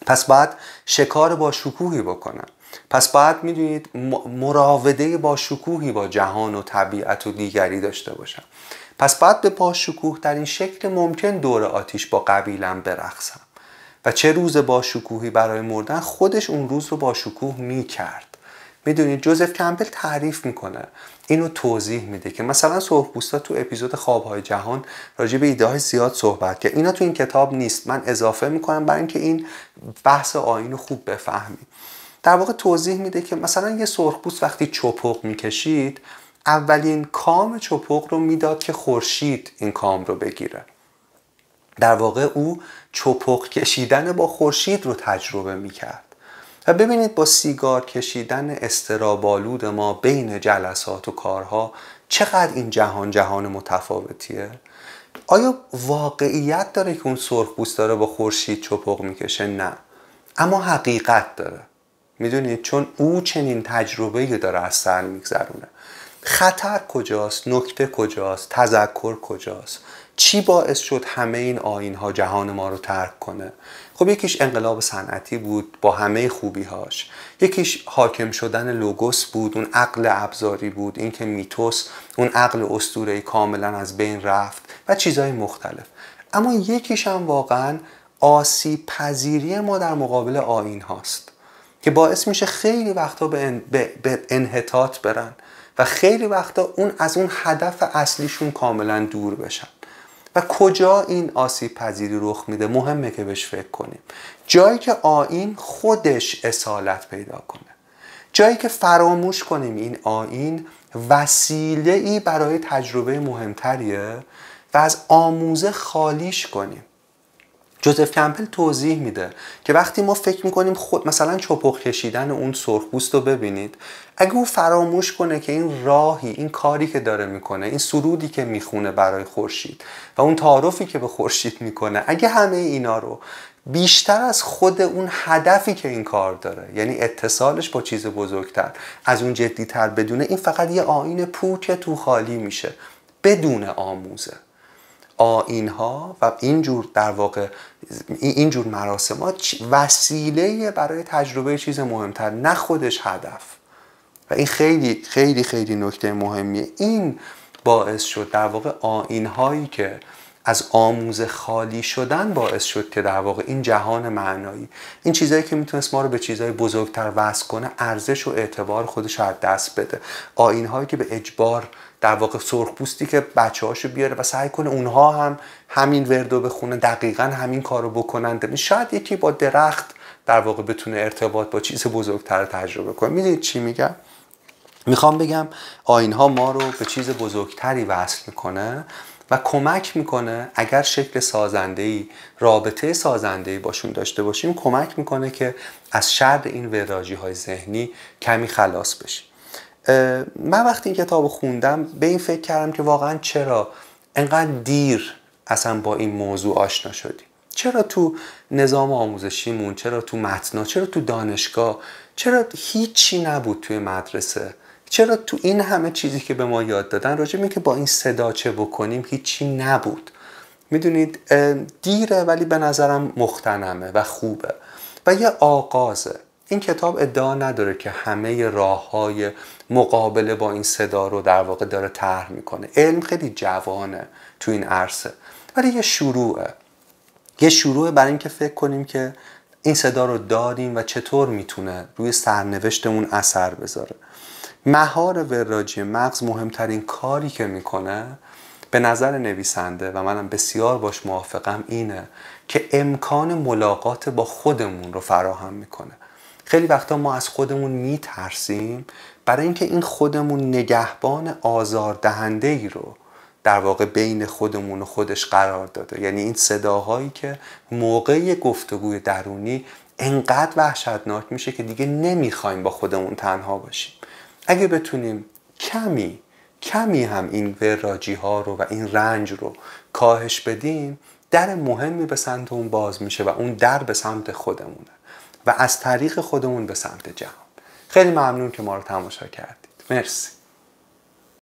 Speaker 1: پس بعد شکار با شکوهی بکنم. پس بعد می‌دونید مراوده با شکوهی با جهان و طبیعت و دیگری داشته باشم. پس بعد به با شکوه در این شکل ممکن دور آتیش با قبیلم برقصم. و چه روز با شکوهی برای مردن خودش اون روز رو با شکوه می‌کرد. می‌دونید جوزف کمپل تعریف می‌کنه. اینو توضیح میده که مثلا سرخپوستا تو اپیزود خوابهای جهان راجع به ایده های زیاد صحبت که اینا تو این کتاب نیست. من اضافه می‌کنم برای اینکه این بحث آین رو خوب بفهمیم در واقع توضیح میده که مثلا یه سرخپوست وقتی چپق می‌کشید اولین کام چپق رو می‌داد که خورشید این کام رو بگیره. در واقع او چپق کشیدن با خورشید رو تجربه می‌کرد. و ببینید با سیگار کشیدن استرابالود ما بین جلسات و کارها چقدر این جهان جهان متفاوتیه؟ آیا واقعیت داره که اون سرخپوست داره با خورشید چپق می‌کشه؟ نه. اما حقیقت داره. می‌دونید چون او چنین تجربه داره از سر میگذرونه. خطر کجاست؟ نکته کجاست؟ تذکر کجاست؟ چی باعث شد همه این آین ها جهان ما رو ترک کنه؟ خب یکیش انقلاب صنعتی بود با همه خوبیهاش. یکیش حاکم شدن لوگوس بود اون عقل ابزاری بود اینکه میتوس اون عقل اسطوره‌ای کاملا از بین رفت و چیزهای مختلف. اما یکیش هم واقعا آسیب پذیری ما در مقابل آین هاست که باعث میشه خیلی وقتا به, انحطاط برن و خیلی وقتا اون از اون هدف اصلیشون کاملا دور بشن. و کجا این آسیب پذیری رخ میده؟ مهمه که بهش فکر کنیم. جایی که آین خودش اصالت پیدا کنه. جایی که فراموش کنیم این آین وسیله ای برای تجربه مهمتریه و از آموزه خالیش کنیم. جوزف کمپل توضیح میده که وقتی ما فکر می‌کنیم خود مثلا چپق کشیدن اون سرخپوست رو ببینید اگه او فراموش کنه که این راهی این کاری که داره می‌کنه این سرودی که می‌خونه برای خورشید و اون تعارفی که به خورشید می‌کنه اگه همه اینا رو بیشتر از خود اون هدفی که این کار داره یعنی اتصالش با چیز بزرگتر از اون جدیتر بدونه این فقط یه آین پوک تو خالی میشه بدون آموزه. آین ها و اینجور در واقع اینجور مراسمات وسیله برای تجربه چیز مهمتر نه خودش هدف. و این خیلی خیلی خیلی نکته مهمیه. این باعث شد در واقع آین هایی که از آموزه خالی شدن باعث شد که در واقع این جهان معنایی این چیزایی که می‌تونست ما رو به چیزهای بزرگتر وصل کنه ارزش و اعتبار خودش از دست بده. آین هایی که به اجبار در واقع سرخپوستی که بچه هاشو بیاره و سعی کنه اونها هم همین وردو بخونه دقیقا همین کارو بکنند شاید یکی با درخت در واقع بتونه ارتباط با چیز بزرگتر تجربه کنه. می‌دونید چی میگم؟ می‌خوام بگم آین ها ما رو به چیز بزرگتری وصل می‌کنه و کمک می‌کنه اگر شکل سازنده ای رابطه سازنده ای باشون داشته باشیم کمک می‌کنه که از شر این وراجی های ذهنی کمی خلاص بشیم. من وقتی این کتاب خوندم به این فکر کردم که واقعا چرا انقدر دیر اصلا با این موضوع آشنا شدیم؟ چرا تو نظام آموزشیمون چرا تو متنا چرا تو دانشگاه چرا هیچی نبود توی مدرسه؟ چرا تو این همه چیزی که به ما یاد دادن راجع که با این صدا چه بکنیم هیچی نبود؟ می‌دونید دیره ولی به نظرم مختنمه و خوبه. و یه آغازه. این کتاب ادعا نداره که همه راه های مقابله با این صدا رو در واقع داره طرح می‌کنه. علم خیلی جوانه تو این عرصه ولی یه شروعه. یه شروعه برای اینکه فکر کنیم که این صدا رو داریم و چطور می‌تونه روی سرنوشتمون اثر بذاره. مهار وراجی مغز مهمترین کاری که می‌کنه به نظر نویسنده و منم بسیار باش موافقم اینه که امکان ملاقات با خودمون رو فراهم می‌کنه. خیلی وقتا ما از خودمون میترسیم برای اینکه این خودمون نگهبان آزار دهنده ای رو در واقع بین خودمون و خودش قرار داده. یعنی این صداهایی که موقع گفتگوی درونی انقدر وحشتناک میشه که دیگه نمی‌خوایم با خودمون تنها باشیم. اگه بتونیم کمی کمی هم این وراجی ها رو و این رنج رو کاهش بدیم در مهمی به سمت اون باز میشه و اون در به سمت خودمونه. و از طریق خودمون به سمت جهان. خیلی ممنون که ما رو تماشا کردید. مرسی.